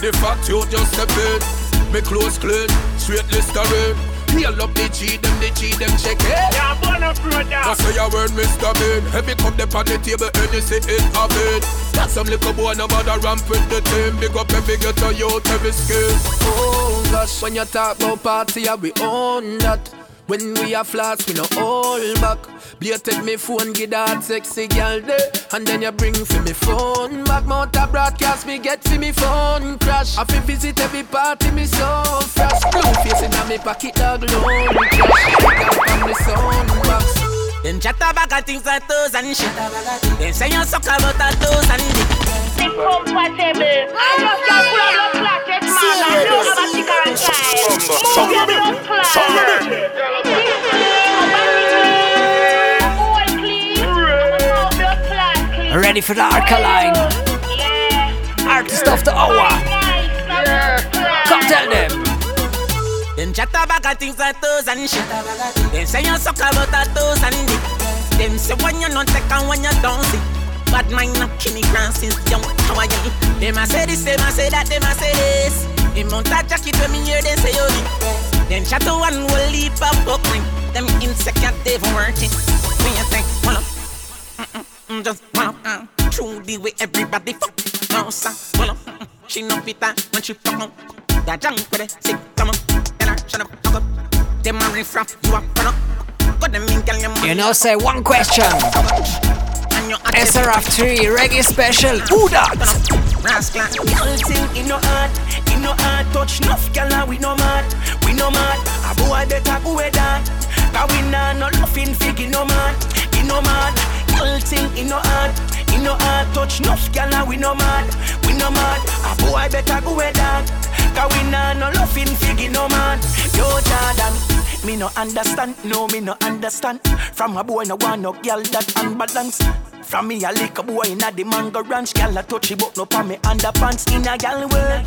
The fact you just step in Me clothes clean Straight Listerine Nail up the G them, the G them check it. Yeah, born up That's why you word Mr. Bean. Every cup them on the table and you see it have it. Got some little boy no bother ramp with the team. Big up every ghetto youth, every skill Oh gosh, when you talk about party, yeah, we own that. When we are flats, we no hold back. Blated me phone, get that sexy girl there. And then you bring for me phone back. Motor broadcast, me get for me phone crash. I fi visit every party, me so fresh. Blue face in me pocket, dog loan cash. Girl from the sound box. Them chat about a things like toes and shit. Them say you suck about a toes and dick. Incompatible. I just can't pull up your flat, Ready for the Alkaline? Artist of the hour. Come tell them. Them chat about things like toes and shit. Them say you suck about a toes and dick. Them say when you not take and when you don't see. Bad mind not kill me grand since young. How are you? Them a say this, them a say that, them a say this. Mount a jacket when me hear them say yo dick. Them chat to one will leap up buckling. Them insecure they working. Me a think, hold up. Mm, just wow, uh, true the way everybody fuck. No, sir, hold up. Mm, She no fit that when she fuck on. That junk with it, sick, come on. And I shut up, fuck up. Them a riff raff, you a run up. Got them in, girl, your You know, say one question. SRF3 Reggae Special. Who that? Rascal. Girl thing in no heart, in no heart touch enough gyal we no mad, we no mad. A boy better go with that. Cause we nah no laughing fig in no mad, in no mad. Girl thing in no heart, in no heart touch enough gyal we no mad, we no mad. A boy better go with that. Cause we nah no laughing fig in no mad. Yo Jordan. Me no understand, no me no understand. From a boy no want no girl that unbalance. From me a little boy inna the mango ranch, girl a touchy but no pa me underpants in a gal world.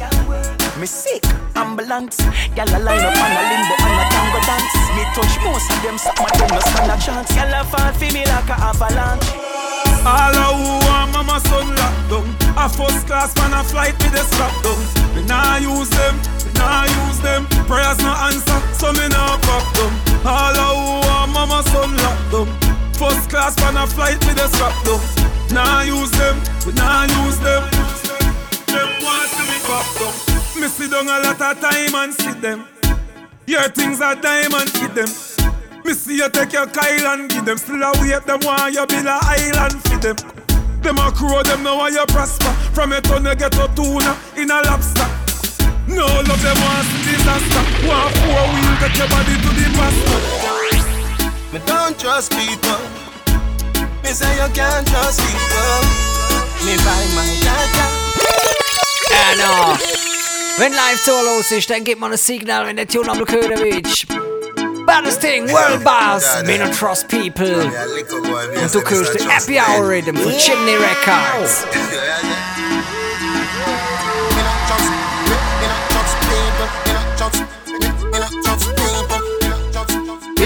Me sick, ambulance, girl a line up on a limbo and a tango dance. Me touch most of them, some of them no stand a chance. Girl a fall for me like a avalanche. All a who want mama son locked down A first class man a flight with the strap down Me nah use them, me nah use them Prayers no answer, so me nah pop them All a who want mama son locked down First class man a flight with the strap down Nah use them, we nah use them. Them want to me pop down Me sit down a lot of time and see them. Your things are diamond with them. Me see you take your Kyle and give them. Still a wait, them want you build a island for them? Them a crow, them know how you prosper. From a ton you get a tuna in a lobster. No love them want see disaster. Want four wheel, get your body to the pastor Me don't trust people. Me say you can't trust people. Me buy my data. Ja, no. Wenn live so los ist, dann gibt man ein Signal, wenn der Tune am willst. Baddest Thing, World Boss, Me Not Trust People. Und du hörst den Happy Hour Rhythm von Chimney Records.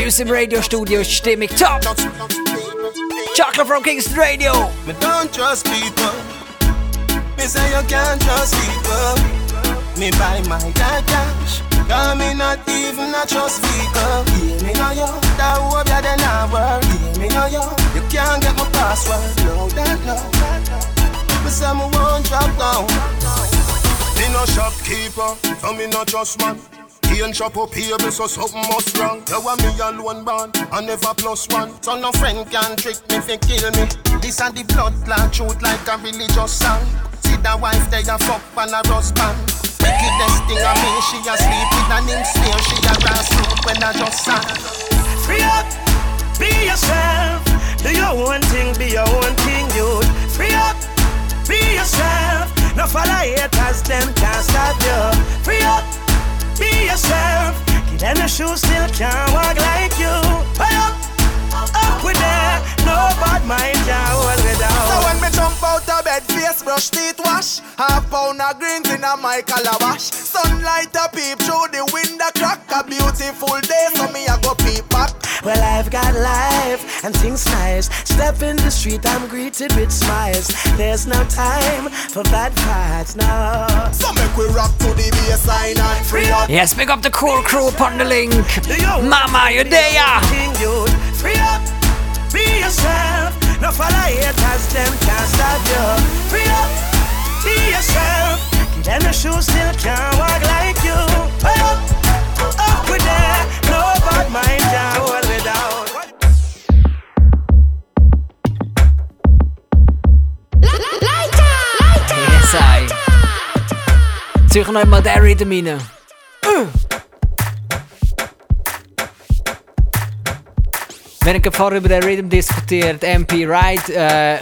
Uns im Radiostudio ist top. Chocolate from Kingston Radio. Me don't trust people. Me say you can't trust people. Me buy my dad cash. Cause me not even a trust vehicle. Yeah, me know you. That hope you then not work. Yeah, me know you. You can't get my password. No, that no. Me say me won't drop down. Me no shopkeeper, so me no trust man. And shop up here, so something must wrong. You want me alone born, I never plus one. So no friend can trick me fi kill me. This and the blood clot truth like a religious song. See the wife there a fuck and a husband. Wickedest thing I mean, she a sleep with an ink. She a grass when I just sang. Free up, be yourself. Do your own thing, be your own thing, you. Free up, be yourself. No follow haters, them can't stop you. Free up, be yourself. Give them a shoe, still can't walk like you. Hey up, up with that. No bad mind can hold me down. So when me jump out of bed, face brush, teeth wash Half pound of greens in a my calabash Sunlight a peep through the window crack A beautiful day, so me a go peep back Well, I've got life and things nice. Step in the street, I'm greeted with smiles. There's no time for bad parts, now. So make we rock to the bassline and free up Yes, pick up the core crew upon the link. Mama, you there? ya? King youth, free up, be yourself. No follow haters, them can't stop you. Free up, be yourself. Give them the shoes, still can't walk like you. Hey up, up with that. No bad mind can hold me down. Yes, I. Züch noch mal den Rhythm rein. Uh. Wir haben vorher über den Rhythm diskutiert. MP Wright, äh,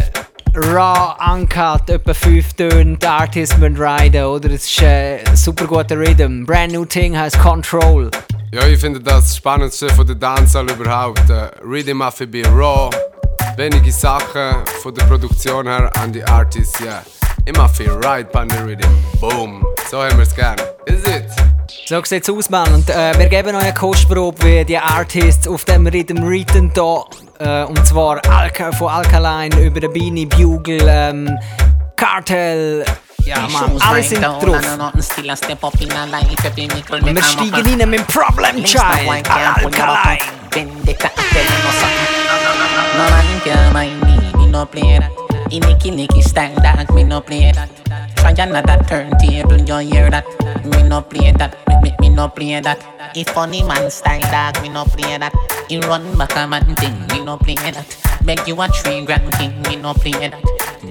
raw uncut, etwa 5 Töne, die Artist müssen riden, oder? Es ist ein super guter Rhythm. Brand new thing heißt Control. Ja, ich finde das Spannendste von der Dancehall überhaupt. Äh, Rhythm Affy raw, wenige Sachen von der Produktion her an die Artists, ja. Yeah. Immer viel on the rhythm. Boom. So haben es gern. Is it? So sieht es aus, Mann. Und äh, wir geben euch eine Kostprobe, wie die Artists auf dem Rhythm reiten hier. Äh, und zwar Alka von Alkaline über den Beenie, Bugle, ähm, Kartel. Ja, Mann, alle sind drauf. Und wir steigen rein mit Problem Child, Alkaline. No play that. In Nicky Nicky style that me no play that. Try another turntable, you hear that? Me no play that. Me, me, me no play that. If funny man style dog, me no play that. He run back a man thing, me no play that. Beg you a three grand king, me no play that.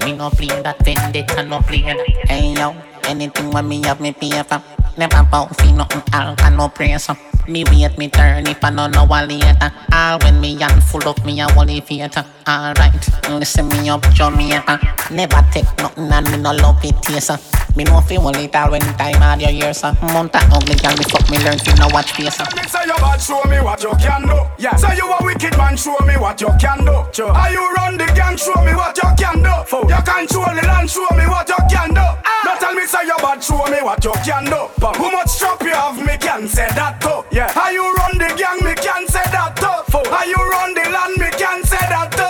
Me no play that. Vendetta no play that. Hey yo, anything when me have me pay for. Never bout fi nothing, I'll no praise up. Me wait me turn if I don't know what later. All when me young full of me a holy theater. Alright, listen me up Jamaica. Never take nothing and me no love it yes Me know fi hold it all when time hard your years sir. Mount a ugly girl me fuck me learn fi no watch face sir. Say you bad, show me what you can do. Yeah. Say you a wicked man, show me what you can do. Sure. Are you run the gang, show me what you can do. Fool. You control the land, show me what you can do. Ah. Don't tell me say you bad, show me what you can do. But who much strap you have, me can say that too. Yeah. How you run the gang, me can say that too. How you run the land, me can say that too.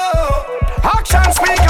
Action speak louder than word.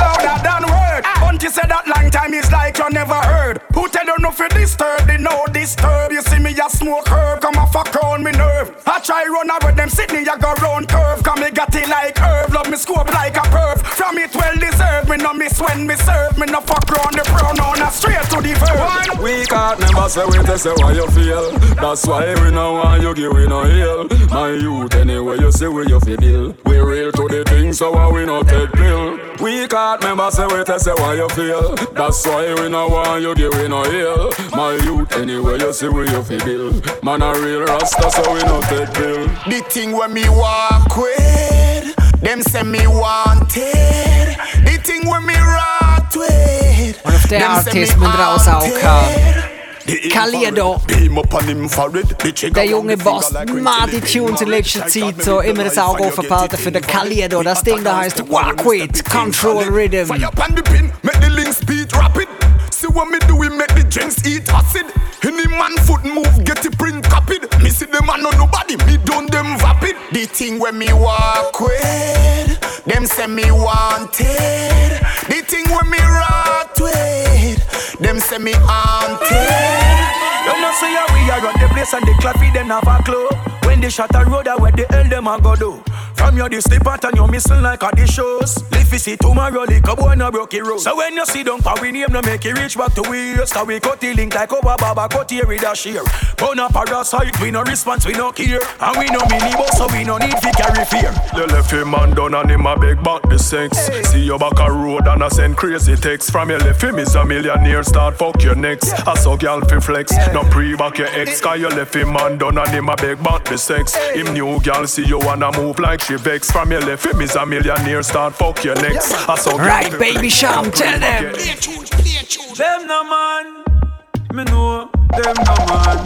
Said that long time is like you never heard. Who tell you no for disturb, they know disturb. You see me a smoke herb, come fuck round me nerve. I try run out away them Sydney, I go round curve. Come me got it like herb, love me scope like a perv. From it well deserved, me no miss when me serve. Me no fuck round the pronoun, a straight to the verb. We can't never say we tell say why you feel. That's why we no want you give we no heal. My youth anyway you see we you feel. We real to the thing so why we no take pill. We can't never say we tell say why you feel. That's why we no want you give we no heal. My youth anyway you see we you feel. Man a real rasta so we no take pill. The thing when me walk with, them say me wanted. The thing when me rot with, Und auf den them say me Artist müssen wir auch haunted. haben. The Kalado. Beam up on him forehead. The trigger Der on junge the Boss, finger like mal die Quincy Tunes in letzter Zeit so immer das Auge offen behalten für den Kalado. Das Ding da heißt Walk With Control Rhythm. Fire up on the pin, make the links beat rapid. See what me do, we make the drinks eat acid. Any man foot move, get the print copied. See the man on nobody, me done them vapid. The thing when me walk with, them say me wanted. The thing when me rot with, them say me haunted. You know say how we are run the place and the feed them have a clue. When they shot a road, I where the hell them a go do? From your the slip and you missing like at the shows. If you see tomorrow, like a boy no broke it road. So when you see them power name, no make it reach back to we. So we cut the link like over baba cut here with a shear. Burn a parasite, we no response, we no care. And we no mini boss, so we no need to carry fear. You left him man down and him a beg back the sex. See you back a road and I send crazy text. From you left him is a millionaire, start fuck your next. I saw girl fi flex, no pre back your ex. Cause you left him man down and him a beg back the sex. Him new girl see you wanna move like she vex. From you left him is a millionaire, start fuck your next. I saw girl Right, baby flex, Sham, no tell pre back them. your ex. Them no man, me know them no man.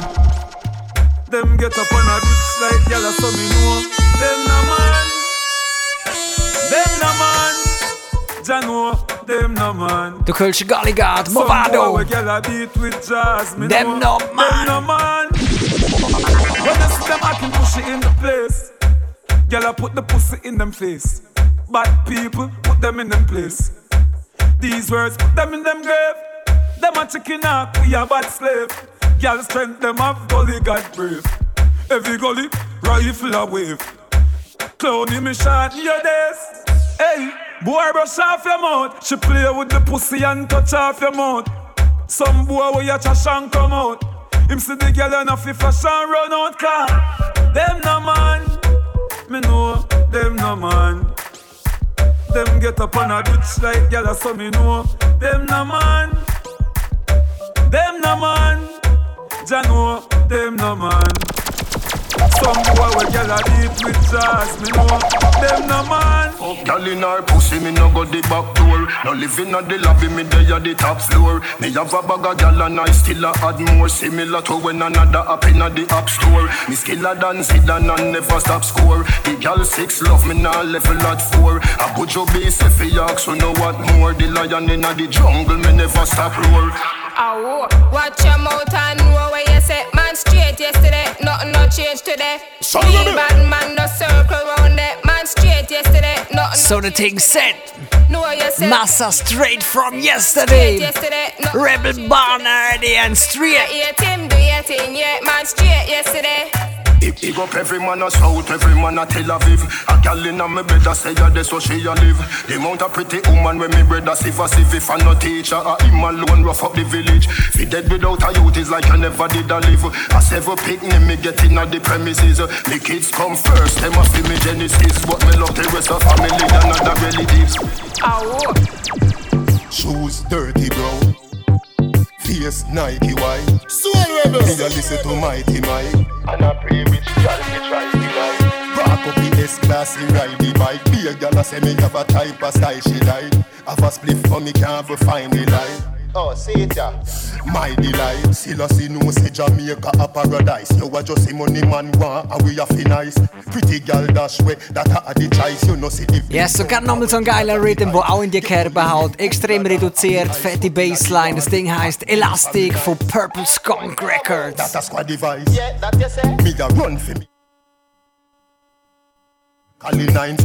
Them get up on a bitch like yellow, so me know them no man. Them no man, Jah know them no man. Du kölsche Galligard, Some boy Mavado. we gyal beat with jazz, me Them know no man. Them no man. When I see them acting pussy in the place, gyal a put the pussy in them face. Bad people put them in them place. These words put them in them grave. Them a chicken up, we a bad slave. Gyal strength them have gully God brave. Every gully rifle a wave. Clowny me shot your days. Hey, boy brush off your mouth. She play with the pussy and touch off your mouth. Some boy where your trash and come out. Him see the girl and a fi fashion run out car. Them no man, me know them no man. Them get up on a bitch like gyal so me know them no man. Them no man, Jah know them no man. Some boy we gyal a deep with sauce, me know them no man. Girl in her pussy, me no go the back door. No living at the lobby, me dey at the top floor. Me have a bag of gal and I still a add more. Similar to when another up in the app store. Me skiller than Zidane and never stop score. The gal six love me now level at four. A bujo he ask, so know what more. The lion in the jungle, me never stop roar. Ow, watch your mouth and know where you say Man straight yesterday, nothing no change today. Of a- bad man no circle round it Man straight yesterday, nothing So the thing said. Know what say Massa straight from yesterday. Straight yesterday, Rebel Barnard and straight. Yeah, Tim do your thing, yeah Man straight yesterday Big, up every man a South, every man a Tel Aviv. A gal inna me bed a say a that's so she a live. The amount of pretty woman when me brother sieve a sieve. If I no teacher, a him alone rough up the village. Fi dead without a youth is like I never did a live. A seven picnic me get inna the premises. Me kids come first, them a fi me genesis. But me love the rest of family and other relatives. Shoes dirty brown. Face Nike white. Soul rebel. Me a listen to Mighty Mike. And I pray which gal me try to like. Rock up the S class, he ride the bike. Be a gal a say me have a type of style she like. Have a spliff for me can't find the light. Oh, see it ya. My delight, Selassie know say Jamaica a paradise. You are just a money man one, and we are nice. Pretty girl dash way, that are the choice. You know see if. Ja, sogar nochmal so ein geiler Rhythm, wo auch in die Kerbe haut. Extrem reduziert, fette Bassline. Das Ding heißt Elastic von Purple Skunk Records. That a squad device. Yeah, that you say. Me a run for me. Cali 9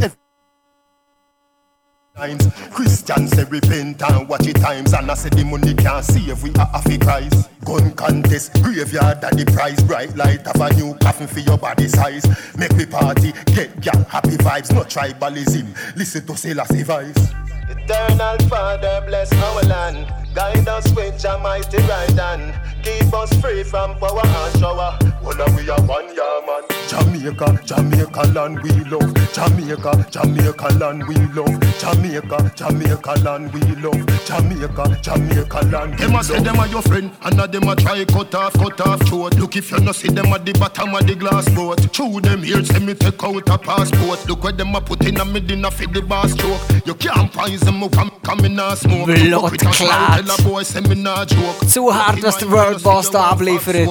times. Christians say repent and watch the times. And I say the money can't save we are half a Christ. Gun contest, graveyard at the price. Bright light of a new coffin for your body size. Make me party, get ya happy vibes. No tribalism, listen to Selassie voice. Eternal Father, bless our land. Guide us with your mighty right hand. Keep us free from power and shower. One of we are one yeah man. Jamaica, Jamaica land we love. Jamaica, Jamaica land we love. Jamaica, Jamaica land we love. Jamaica, Jamaica land we Them a say love. them a your friend, and a them a try cut off, cut off throat. Look if you no see them at the bottom of the glass boat. Through them here, say me take out a passport. Look where them a put in a me dinner for the bar stroke. You can't find them up and come in a smoke. Blood Fuck with a smile, clot. tell a boy say me nah joke. Zu hart, was der World Boss da abliefert.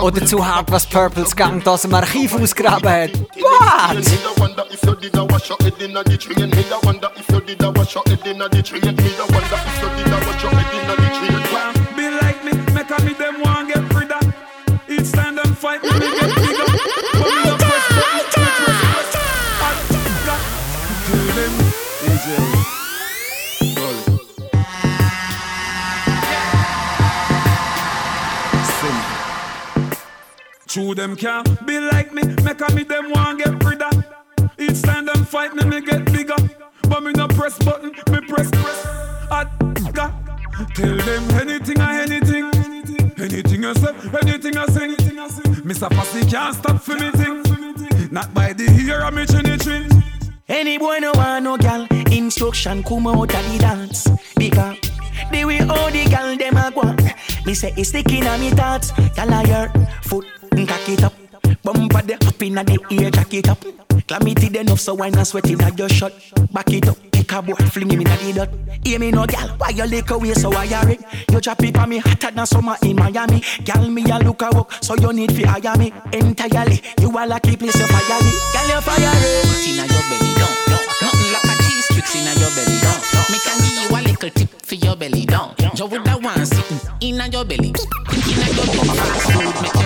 Oder zu hart, was Purple Skunk aus dem Archiv ausgraben hat. What? Be like me, make a me them want get time them fight me True them can't be like me, make a me them want get rid of. Each time them fight me, me get bigger. But me no press button, me press press. Hot got Tell them anything or anything. Anything I say, anything I sing. Mr. Passy can't stop for me thing. Not by the ear of me chinny chin. Any boy no want no gal Instruction come out of the dance Because the way all the gal dem a go Me say it's sticking on me thoughts Gal a your foot cock it up. Bumper the up inna the ear jack it up. Clamity enough so why not sweat inna your shot? Back it up Take a boy fling him inna the dirt. Hear me no gal Why you lick away so I are it You drop it on me hotter than summer in Miami. Gal me a look a walk So you need fi hire me. Entirely You a lucky place you fire me. Gal you fire it Put inna your belly down. Nothing like a cheese tricks inna your belly down. Me can give you a little tip for your belly down. You woulda want sitting inna your belly, inna your belly.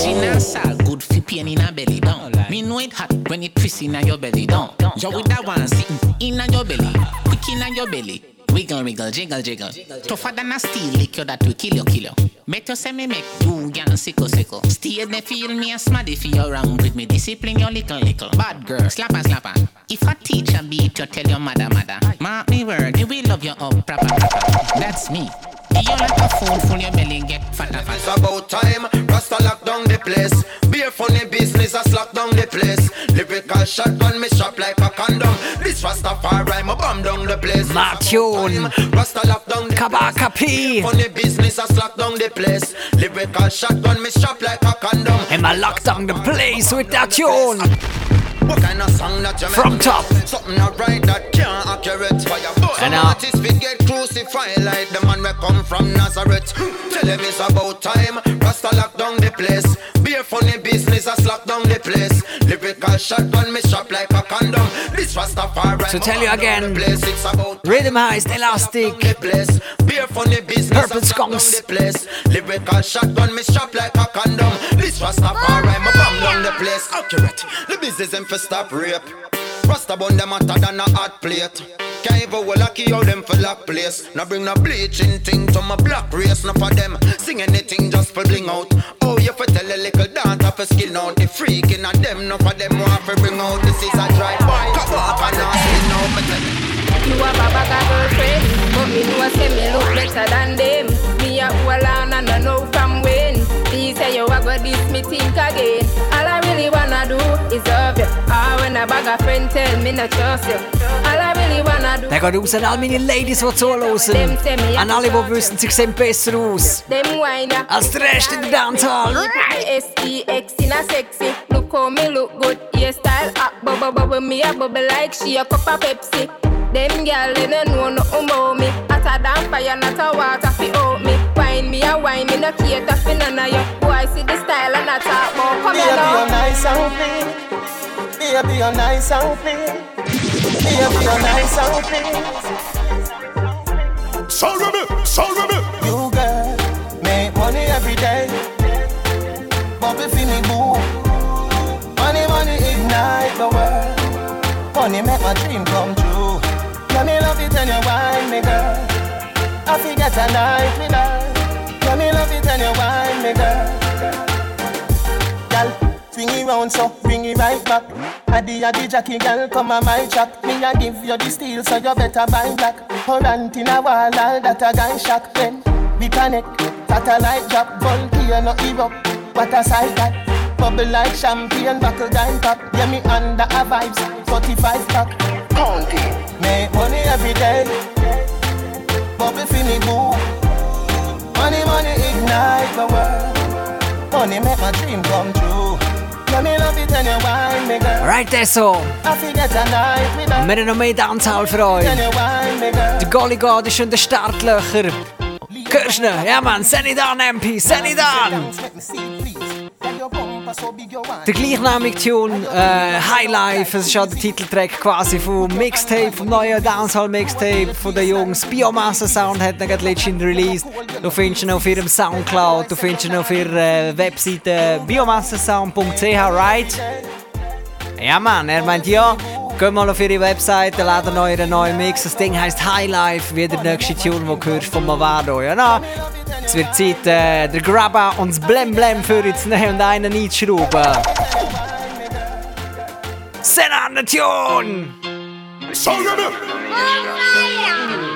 Gina good for pain inna belly down. Me know it hot when it twist inna your belly down. You woulda want sitting inna your belly, quick inna your belly. Wiggle, wiggle, jiggle, jiggle. Tougher than a steel lick you that will kill you, kill you. Better say me make you yan sickle, sickle. Stay there, feel me a smaddy for you around with me. Discipline your little, little. Bad girl, slapper, slapper. If a teacher beat you, tell your mother, mother. Mark me word, you will love you up, proper, proper. That's me. You like a fool, full your belly get fatter. It's about time, Rasta lock down the place. Be a funny business, I lock down the place. Lyrical shotgun, me shop like a condom. This Rastafari, me bomb down the place. Nation. Rasta lock down the Kabaka P. Funny business, I lock down the place. Lyrical shotgun, me shop like a condom. And I lock down the place with that tune. What kind of song that you From top. Something not right that can't accurate. Fire oh, burn. And Some now- artists we get crucified like the man we come from Nazareth. Tell them it's about time. Rasta lock down the place. Be a funny business, Lyrical shotgun, me shop like a condom. This Rastafari. To tell you again, the place. It's about Rhythm Heist, Elastic, the place. Funny business, Purple I lock down Skunks. Lyrical shotgun, me shop like a condom. This Rastafari, me bomb down the place. Accurate. The business them for stop rape. Rasta bun them hotter than a hot plate. Can't even well lucky how them for lock place. Now bring no bleaching thing to my black race. Now for them sing anything just for bling out. Oh, you for tell a little dancer for skin out. The freaking of them, no for them want for bring out. This is a drive by. Come up and not skin out. Me tell you. A of girlfriend, but me know say me look better than them. Me a hold on and I know from when. Please say you a go this me think again. All I really wanna do is love you. Ah, when a bag of friend tell me not trust you. All I really wanna do. Raus an all meine Ladies, die zuhören. An alle, die wissen, sie sehen besser aus. Als der Rest in der Dancehall. S-E-X in a sexy. Look how me look good. Hairstyle up, bubble bubble me a bubble like she a cup of Pepsi. Them gyal they no know nothing about me. Hotter than fire, not a water fi out me. Wine me a wine, me no cater fi none of you. Boy see the style and I talk about. Come Baby, here you're now. nice and clean. Baby, you're nice and clean. Baby, you're nice and clean. Sound rebel, sound rebel. You girl make money every day. Bubble for me boo. Money, money ignite the world. Money make my dream come true. Yeah, me love it when you wine me, girl. I forget a night me, girl. Girl, swing it round so bring it right back. Addy addy Jackie girl come on my track. Me a give you the steel so you better buy black. Current in a wall all that a gun shock. Then we connect, satellite drop, volcano erupt. What a sight that. Bubble like champagne, buckle guy pop. Yeah me under a vibes, 45 pack. County. Make money every day. Bubble me boo. Ignite the world. Money make my dream come true. Yeah, me love it when you wine me, girl. Right, der so. I forget a night with her. Wir haben noch mehr Dancehall für euch. You wine me, girl. Der Golly God ist in den Startlöcher. Ihn? Ja, Mann, send it an, MP, send it an! Der gleichnamige Tune, äh, Highlife, es ist auch der Titeltrack quasi vom Mixtape, vom neuen Dancehall-Mixtape von den Jungs. Biomasse-Sound hat ihn letztens released. Du findest ihn auf ihrem Soundcloud, du findest ihn auf ihrer äh, Webseite biomassesound.ch, right? Ja, Mann, er meint ja. Geht mal auf ihre Webseite, laden euren neuen Mix. Das Ding heisst Highlife, wie der nächste Tune, den du von Mavado. Ja, na, es wird Zeit, äh, der Grabba und das Blem Blem für uns zu nehmen und einen einzuschrauben. Send an den Tune! Rebel.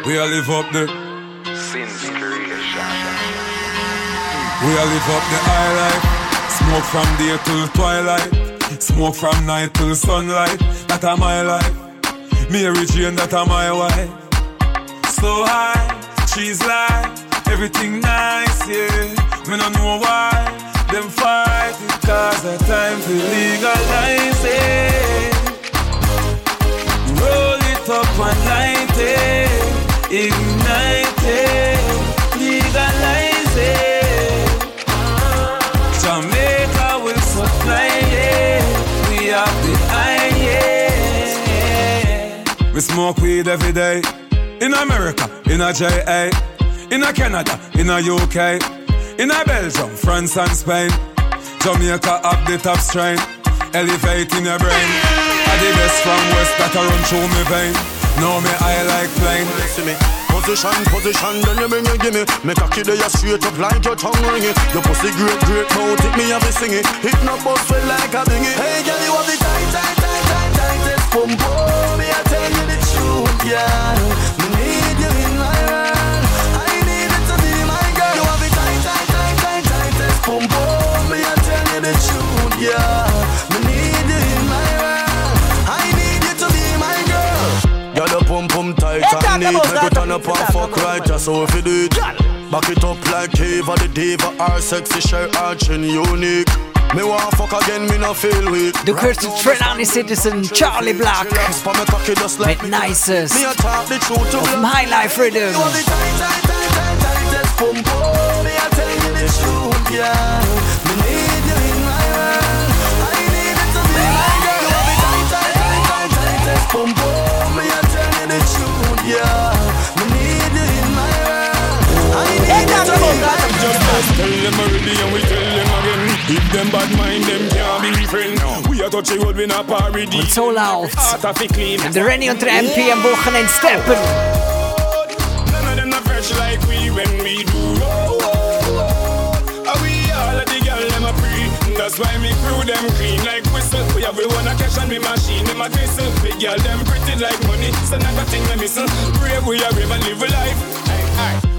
We all live up the We all live up the high life. Smoke from day till twilight. Smoke from night till sunlight. That a my life. Mary Jane, that a my wife. So high, she's like everything nice, yeah. Me no know why them fight cause the time to legalize it. Roll it up and light it, ignite We smoke weed every day. In America, in a JA, in a Canada, in a UK, in a Belgium, France and Spain. Jamaica up the top strain, elevating your brain. I the best from west that I run through me vein. Know me I like plain. Position, position, then you bring it, give me Make a kid you straight up like your tongue ring it Your pussy great, great mouth, it me have to sing it Hit no bust like a bingy Hey girl, you have the tight, tight, tight, tight, tight and neat so if you do it. Back it up like Eva the diva Our sexy shirt arching unique. Me want fuck again, me no feel weak. Du hörst zu Trenani Citizen Charlie Black mit Nices auf dem Highlife Rhythm. Pum pum, me I tell you the truth, yeah. Me need you in my world. I need it to be like you. You be tight, tight, tight, tight, tightest pum pum. Me I tell you the truth, yeah. Me need you in my world. I need it to be like you. Just tell them already and we tell them again. If them bad mind, them can't be friends. We are touchy road, we not parody. Und so läuft's. Und der Rennie und der MP am Wochenende steppen. None of them not fresh like we when we do. Are we all of the girl them a pre? That's why me crew them clean like whistle. We have one a cash and me machine them a whistle. Big girl them pretty like money, so not a thing me missing. Brave we are brave and live a life.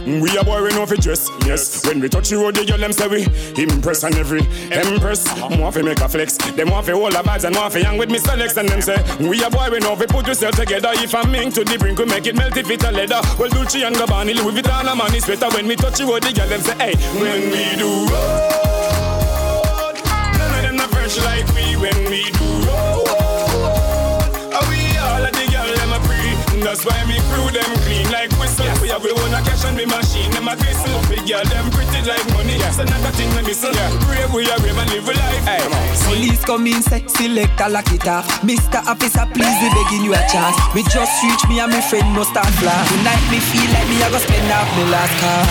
We a boy we know fi dress, yes. When we touch the road, the girl them say we impress and every empress. Want fi make a flex, them want fi hold a bags and want fi hang with me selects and them say we a boy we know fi put yourself together. If I'm mink to the brink, we make it melt if it a leather. Well Dolce and Gabbana, Louis Vuitton, a man is better. When we touch the road, the girl them say hey. When we do road, none of them not fresh like we when we do road. Are we all of the girl them a pre? That's why me crew them clean like whistle. We have we own a cash and me machine them a whistle. Big girl them pretty like money. Yeah. So not a thing me missing. Brave we are brave and live a life. Hey. Police come in, say, select a lock it off. Mr. Officer, please, we begging you a chance. Me just reach me and my friend no start flash. Tonight me feel like me I go spend half me last car.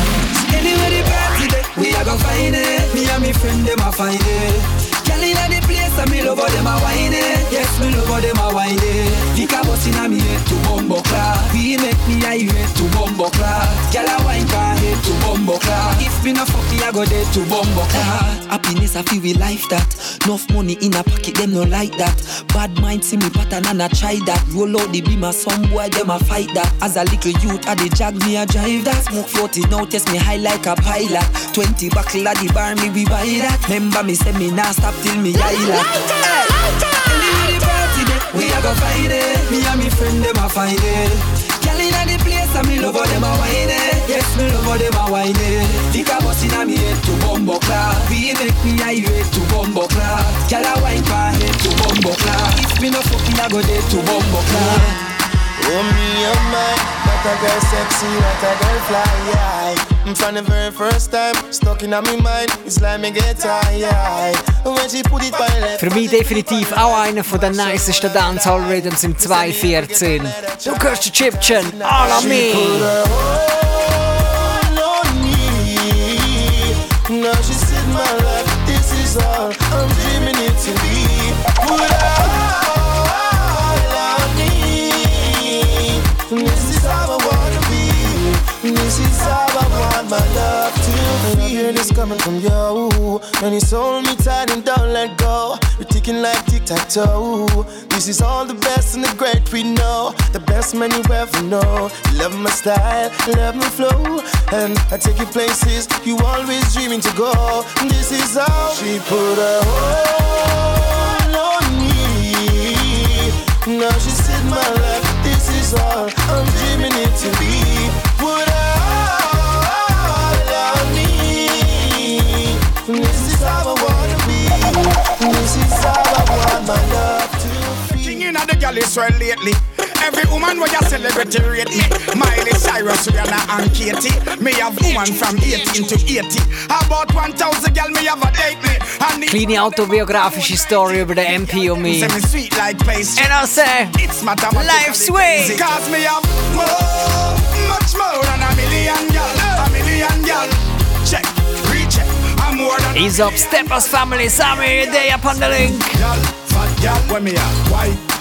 Anyway the party day, we a go find it. Me and my friend them a find it. Girl inna the place and me love how them a whine it. Yes, me love how them a whine it. Lick a inna me head to bumbo class. We make me irate to bumbo class. Girl a wine can head to bumbo class. If me no fuck me, I go dead to bumbo class. Happiness I feel we life that. Enough money in a pocket, them no like that. Bad mind see me pattern and I try that. Roll out the beam of some boy, them a fight that. As a little youth, I the jag me a drive that. Smoke 40 now, test me high like a pilot. 20 buckle at the bar, me we buy that. Remember me say me nah stop till me island. Anyway, the party day, we a go find it. Me and me friend them a find it. Girl inna the place and me love how them a whine it. Yes, me love how them a whine it. Think a bus inna me head to bumbo class. We make me irate to bumbo class. Girl a wine pan head to bumbo class. If me no fuck me, I go dead to bumbo class. Oh me oh my, what a girl sexy, what a girl fly, yeah. From the very first time, stuck in my mind, it's like me get tired. When she put it by left. Für mich definitiv auch einer von den nicesten Dancehall Rhythms im 2014. Du hörst den Chipchen, all on me. Now she said my life, this is all I'm dreaming it to be. Feel. I hear this coming from you. And it's hold me tight and don't let go. We're ticking like tic tac toe. This is all the best and the great we know. The best man you ever know. Love my style, love my flow. And I take you places you always dreaming to go. This is how she put a hold on me. Now she said my life, this is all I'm dreaming it to be. Be. King inna the is well lately. Every woman where you celebrity rate me. Miley Cyrus, Rihanna and Katie. Me have woman from 18 to 80. About 1000 gal me have a date me. The Kleine autobiografische Story über den MP und mich. Me sweet like. And I say, life's way. Cause me have more, much more than a million gal. A million gal. Check, recheck. I'm more than Ease up, Steppers family, Sammy, day up on the link. gal, fat gal, when me have white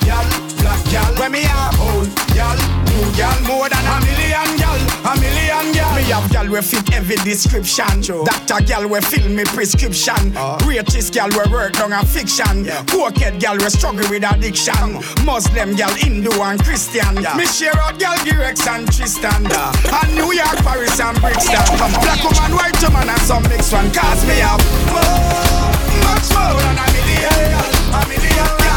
black gal, when me have old gal, new gal, more than a million gal, a million gal. Me have gal we fit every description. Doctor gal we fill me prescription. Greatest gal we work on a fiction. Cokehead gal we struggle with addiction. Muslim gal, Hindu and Christian. Me share out gal Girex and Tristan. And New York, Paris and Brixton. Black woman, white woman and some mixed one. Cause me have more, much more than a million a million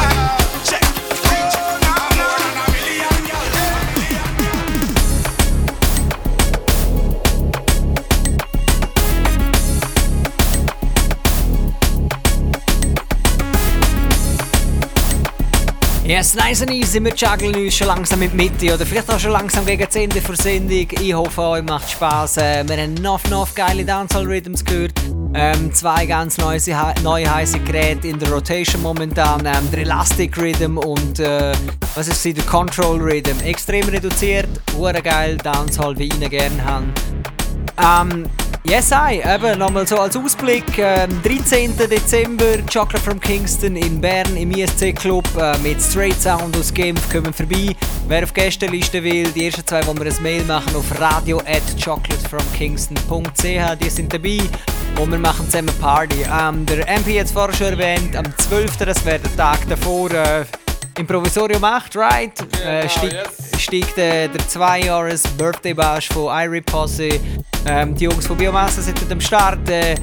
ganz nice and easy. Wir juggeln uns schon langsam die Mitte oder vielleicht auch schon langsam gegen das Ende der Sendung. Ich hoffe, euch macht Spass. Äh, wir haben noch, noch geile Dancehall-Rhythms gehört. Ähm, zwei ganz neue, neue heiße Geräte in der Rotation momentan. Ähm, der Elastic Rhythm und äh, was ist? Der Control Rhythm. Extrem reduziert, geil Dancehall, wie ich ihn gerne habe. Ähm, Yes, I. Eben nochmal so als Ausblick. Ähm, 13. Dezember, Chocolate from Kingston in Bern im ISC Club äh, mit Straight Sound aus Genf kommen vorbei. Wer auf Gästeliste will, die ersten zwei, wo wir ein Mail machen auf radio at chocolatefromkingston.ch, die sind dabei und wir machen zusammen Party. Ähm, der MP hat es vorher schon erwähnt, am 12. das wäre der Tag davor. Äh, im Provisorium macht, right? Genau, äh, steigt, yes. steigt äh, der 2-Jahres Birthday Bash von Irie Posse. Ähm, die Jungs von Biomasse sind am Start. Äh,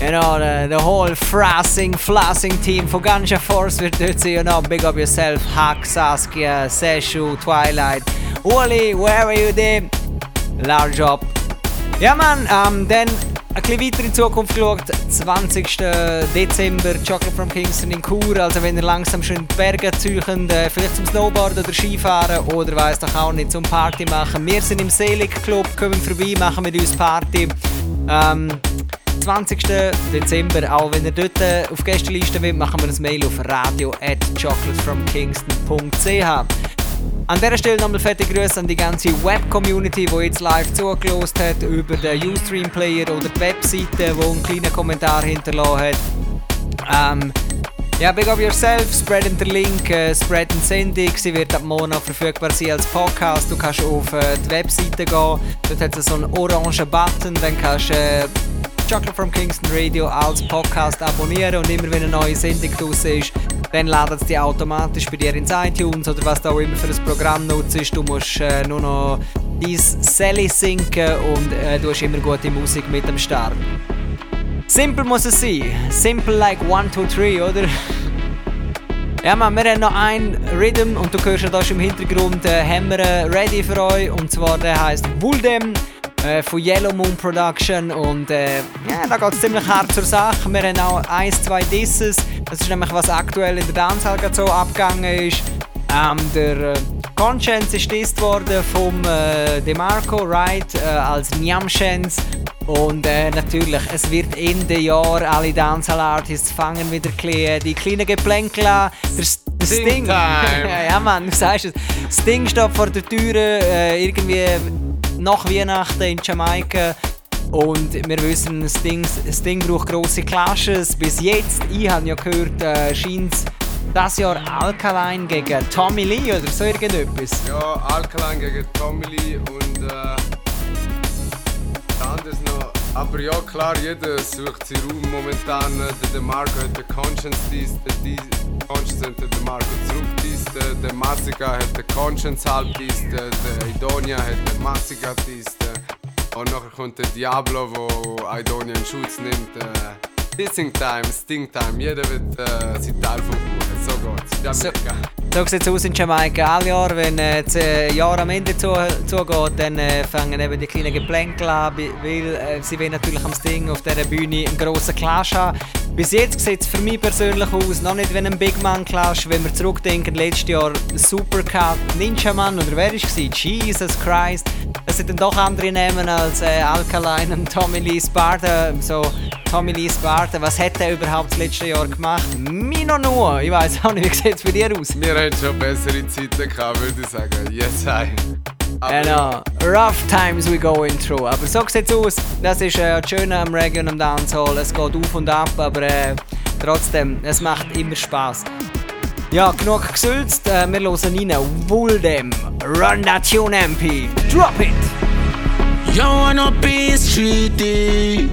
you know, the, the whole frassing, flassing team von Ganja Force wird dort sein. You know, big up yourself. Hack, Saskia, Seshu, Twilight. Wally, where are you there? Large Job. Ja, man, ähm, dann ein bisschen weiter in Zukunft geschaut, 20. Dezember, Chocolate from Kingston in Chur. Also wenn ihr langsam schon in die Berge zieht, äh, vielleicht zum Snowboarden oder Skifahren oder weiss doch auch nicht, zum Party machen. Wir sind im Selig Club, kommen vorbei, machen mit uns Party. Ähm, 20. Dezember, auch wenn ihr dort äh, auf Gästeliste wollt, machen wir ein Mail auf radio at chocolatefromkingston.ch. An dieser Stelle nochmal fette Grüße an die ganze Web-Community, die jetzt live zugelost hat über den Ustream-Player oder die Webseite, wo einen kleinen Kommentar hinterlassen hat. Ähm, ja, big up yourself, spreaden den Link, äh, spreaden die Sendung. Sie wird ab morgen verfügbar sein als Podcast. Du kannst auf äh, die Webseite gehen, dort hat es so einen orangen Button, dann kannst du äh, Chocolate from Kingston Radio als Podcast abonnieren und immer wenn eine neue Sendung draussen ist, dann ladet es die automatisch bei dir ins iTunes oder was du auch immer für ein Programm nutzt. Du musst äh, nur noch dein Sally sinken und äh, du hast immer gute Musik mit am Start. Simple muss es sein. Simple like 1, 2, 3, oder? Ja, man, wir haben noch einen Rhythm und du hörst ja da schon im Hintergrund äh, äh, ready für euch und zwar der heißt Buldem äh, von Yellow Moon Production und äh, ja, da geht es ziemlich hart zur Sache. Wir haben auch ein, zwei Disses, das ist nämlich was aktuell in der Dancehall so abgegangen ist. Ähm, der äh, Conscience ist dist worden vom äh, DeMarco Wright äh, als Nyamshens und äh, natürlich, es wird Ende Jahr alle Dancehall-Artists fangen wieder klein, die kleinen Geplänkel an. Der, der Sting. ja, Mann, du sagst es. Sting steht vor der Tür, äh, irgendwie nach Weihnachten in Jamaika. Und wir wissen, Sting, Sting braucht grosse Clashes. Bis jetzt, ich habe ja gehört, äh, scheint das Jahr Alkaline gegen Tommy Lee oder so irgendetwas. Ja, Alkaline gegen Tommy Lee und äh, anders noch. Aber ja, klar, jeder sucht seinen Raum momentan. Der, der Marco hat den Conscience dies, der Conscience hat den Marco zurück dies, der, Massika hat den Conscience halb dies, der, Idonia hat den Massika dies. Und nachher kommt der Diablo, wo Idonia in Schutz nimmt. Äh, Dissing Time, Sting Time, jeder wird äh, sein Teil vom Kuchen. So geht's. So, so sieht es aus in Jamaika. Alle Jahre, wenn äh, das äh, Jahr am Ende zu, zugeht, dann äh, fangen eben die kleinen Geplänkel an, weil äh, sie wollen natürlich am Sting auf dieser Bühne einen grossen Clash haben. Bis jetzt sieht es für mich persönlich aus, noch nicht wie ein Big Man Clash, wenn wir zurückdenken, letztes Jahr Supercut, Ninja Man oder wer war es? Jesus Christ. Das sind dann doch andere Namen als äh, Alkaline und Tommy Lee Sparta. So, Tommy Lee Sparta, was hat er überhaupt das letzte Jahr gemacht? Mino nur. Ich weiß auch nicht, wie sieht es bei dir aus? Wir haben schon bessere Zeiten gehabt, würde ich sagen. Yes, I. Genau, rough times we going through. Aber so sieht es aus. Das ist äh, das Schöne am Reggae und am Dancehall. Es geht auf und ab, aber äh, trotzdem, es macht immer Spaß. Ja, genug gesülzt. Äh, wir hören rein. Wuldem, Run that tune MP. Drop it! You wanna peace treaty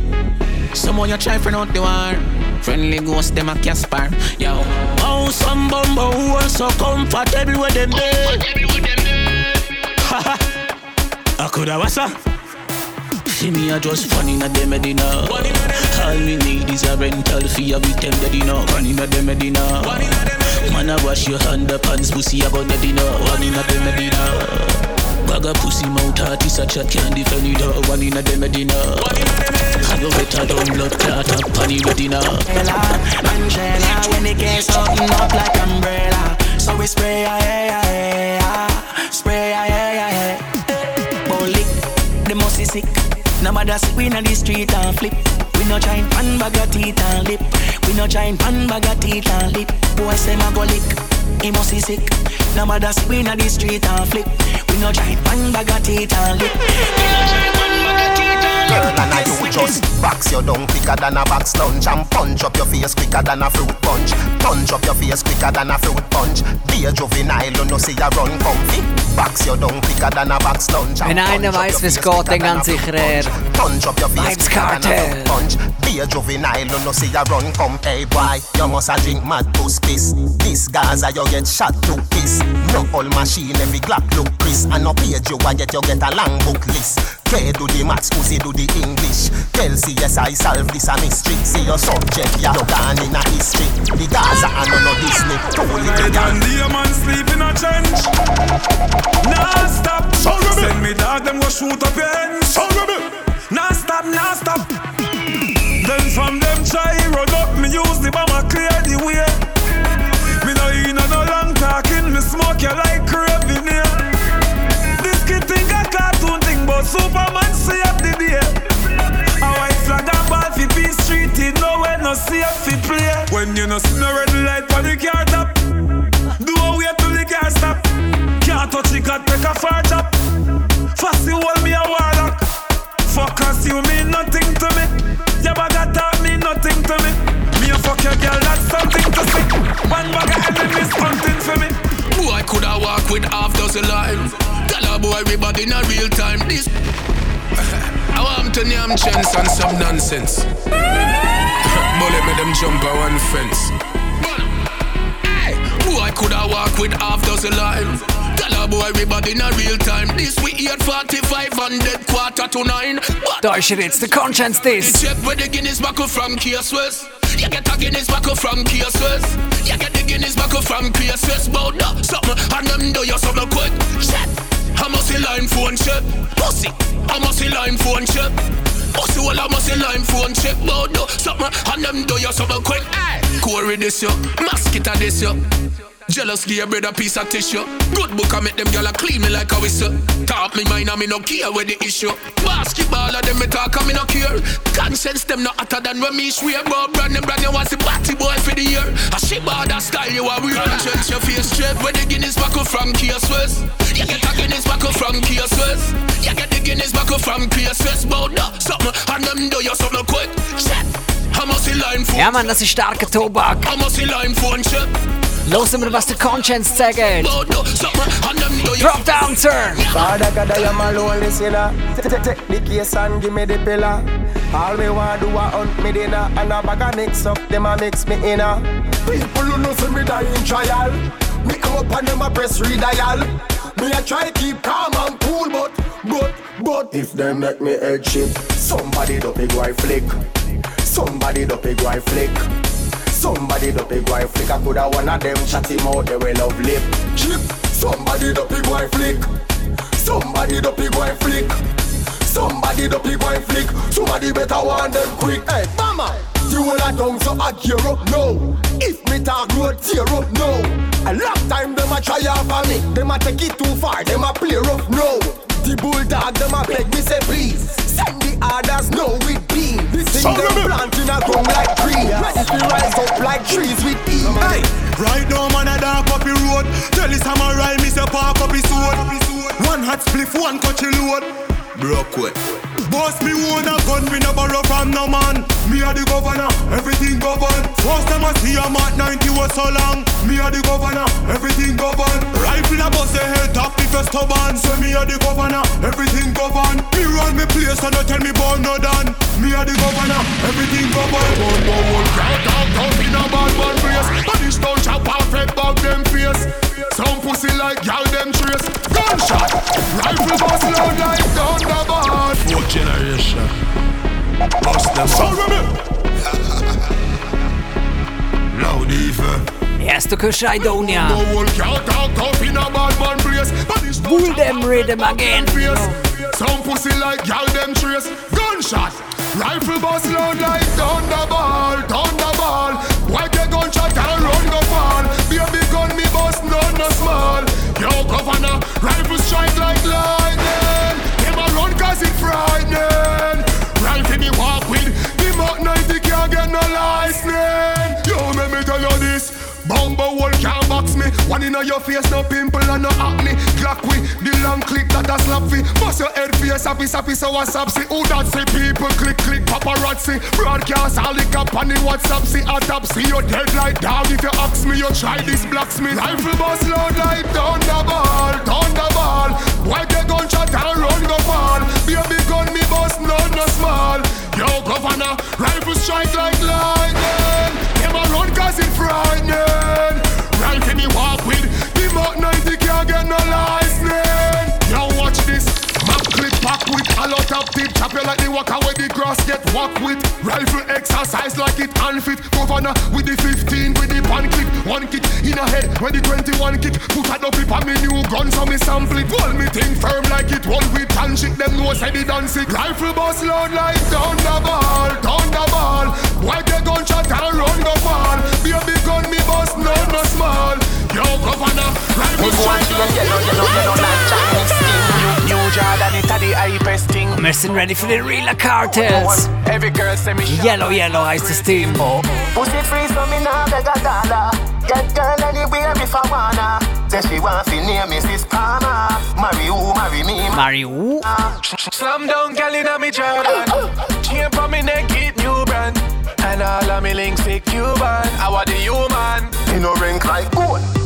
Someone you try for out the war Friendly ghost, them a Casper Yo, oh, some bumbo who are so comfortable with them there. I coulda was See me a just fun inna dem Medina All we need is a rental fee of it them dead inna One inna dem Medina Man a wash your hand up hands pussy a go dead inna One inna dem Medina Bag a pussy mouth heart is a chat can't defend it all One inna dem Medina Go better down blood clot up on the retina Angela, when the case open up like umbrella So we spray, yeah, yeah, yeah. Spray, yeah, yeah, yeah. Bowlick, the most is sick. No matter sick, we in the street and flip. We no giant pan bag of teeth and lip. We no giant pan bag of teeth and lip. Boy say my go lick, he must be sick. No matter sick, we in the street and flip. We no giant pan bag of teeth and lip. We no giant pan bag of teeth and lip. Girl, and I you just box your down quicker than a box lunch and punch up your face quicker than a fruit punch. Punch up your face quicker than a fruit punch. Be a juvenile, you know see ya run comfy. Box your down quicker than a box lunch. Wenn einer weiß, wie es geht, dann ganz sicher er. Punch up your face quicker than a Cartel. fruit punch. Be a juvenile, you know see ya run come. Hey boy, you must a drink mad puss piss. This Gaza you get shot to piss. No old machine, every Glock look Chris. And no page you a get, you get a long book list. K do the maths, Uzi do the English. Tell CSI solve this a mystery. See your subject, ya no gone in a history. The Gaza and no no Disney. Too little Night and day, man sleep in a trench. Nah stop. Send me dog, them go shoot up your hands. Nah stop, nah stop. Then from them try run up, me use the bomber clear the way. Talking, me smoke you like craving here. This kid think a cartoon thing, but Superman save the day. A white flag and ball fi peace street, it nowhere no safe fi play. When you no see no red light on the car top, do a wait till the car stop. Can't touch it, got take a far chop. Fussy hold me a warlock. Focus you mean nothing to me. Your bag of talk mean nothing to me. A fuck your girl, that's something to see. One bag of enemies hunting for me. Boy, coulda walk with half dozen lines. Tell a boy everybody in a real time. This I want to name chance and some nonsense. Bullet me them jump on one fence. Boy, coulda walk with half dozen lines. Tell a boy everybody in a real time. This we 845 hundred quarter to nine. But er jetzt, der Konshens Diss. Check where the Guinness buckle from West. You get a Guinness buckle from West. You get the Guinness buckle from Case West. Bout that something and them do you something quick. Shit. I must see line phone chip. Pussy. I must see line phone chip. Pussy well I must see line phone chip. Bout that something and them do you something quick. Hey. Corey this yo. Mosquito this yo. Jealous give a piece of tissue. Good book I make them gyal a clean me like a whistle. Talk me mind and me no care where the issue. Basketball of them me talk and me no care. Konshens them no hotter than when me swear. But brand them brand was the party boy for the year. A shit bad that style you a weird. Change your face straight where the Guinness buckle from West. You get a Guinness buckle from West. You get the Guinness buckle from Case West. Something and them do you something quick. Shit. I must see line phone. Ja, Mann, das ist starker Tobak. I must see line phone chip. Hören wir, was der Konshens sagt. Drop down, turn. Father God, I am a lonely sinner. Take take the case and give me the pillar. All me want do a hunt me dinner and a bag of mix up, them a mix me inner. People who know see me die in trial. Me come up and them a press redial. Me a try keep calm and cool, but but but if them make me head shit, somebody do big white flick. Somebody do big white flick. Somebody do big white flick. I coulda one of them chat him out, they will love lip. Chip. Somebody do big white flick. Somebody do big white flick. Somebody do big white flick. Somebody better want them quick. Hey, mama. You will a down so I gear up no. If me talk road tear up no. A long time them a try of me. Them a take it too far. Them a play rough no. The bulldog them a beg me say please. Send the others no with beans. This thing them plant in a ground like green. Ready to rise up like trees with ease. Hey, right now man a dark up the road. Tell the samurai me say park up his sword. One hot spliff, one country load. Broke way. Boss me own a gun, me no borrow from no man. Me a the governor, everything govern. First time I see a mat 90 was so long. Me a the governor, everything govern. Rifle a bust the head top if you stubborn. So me a the governor, everything govern. Me run me place and don't tell me born no done. Me a the governor, everything govern. One more one crowd down, tough in a bad man race. Punish down chop off head bag them face. Some pussy like y'all them trace. Gunshot, rifle bust loud like thunderbolt. Fourth generation. Bust them up. Loud evil. Yes, du hörst Idonia. No one can't talk tough in a bad man place. Punish down Pull them rhythm again. face. Some pussy like y'all them trace. Gunshot, rifle bust loud like thunderball, thunderball. Strike like One in your face, no pimple and no acne. Glock we, the long click that a slap fi. Bust your head face, happy, happy, so what's up? See who that say people click, click, paparazzi. Broadcast all the cap on the WhatsApp, see autopsy. You dead like dog if you ask me. You try this blacksmith. Rifle bust loud like thunderball, thunderball. Why the gunshot and run go fall? Baby gun me bust none no small. Yo governor, rifle strike like lightning. Never run cause a tip Chop you like the walker where the grass get walk with. Rifle exercise like it unfit. Governor with the 15 with the pan clip One kick in a head when the 21 kick. Put a double on me new gun so me sample it. Hold me thing firm like it one with and shit Them know say the dance sick. Rifle bust loud like thunderball Thunderball. Why the gunshot and run go fall? Big gun me bust no no small. Yo governor Rifle strike New Jordan, it a the hypest thing. Wir ready für die Real Cartels. Every girl say me Yellow Yellow heißt das Team. Pussy free so me nah beg a dollar Get girl anywhere if I wanna Say she want fi name Mrs. Palmer Marry who, marry me Marry who? Slam down, girl inna me Jordan. Chain for me neck, it new brand. And all of me links fit Cuban. I want the human. Me no rank like gold Me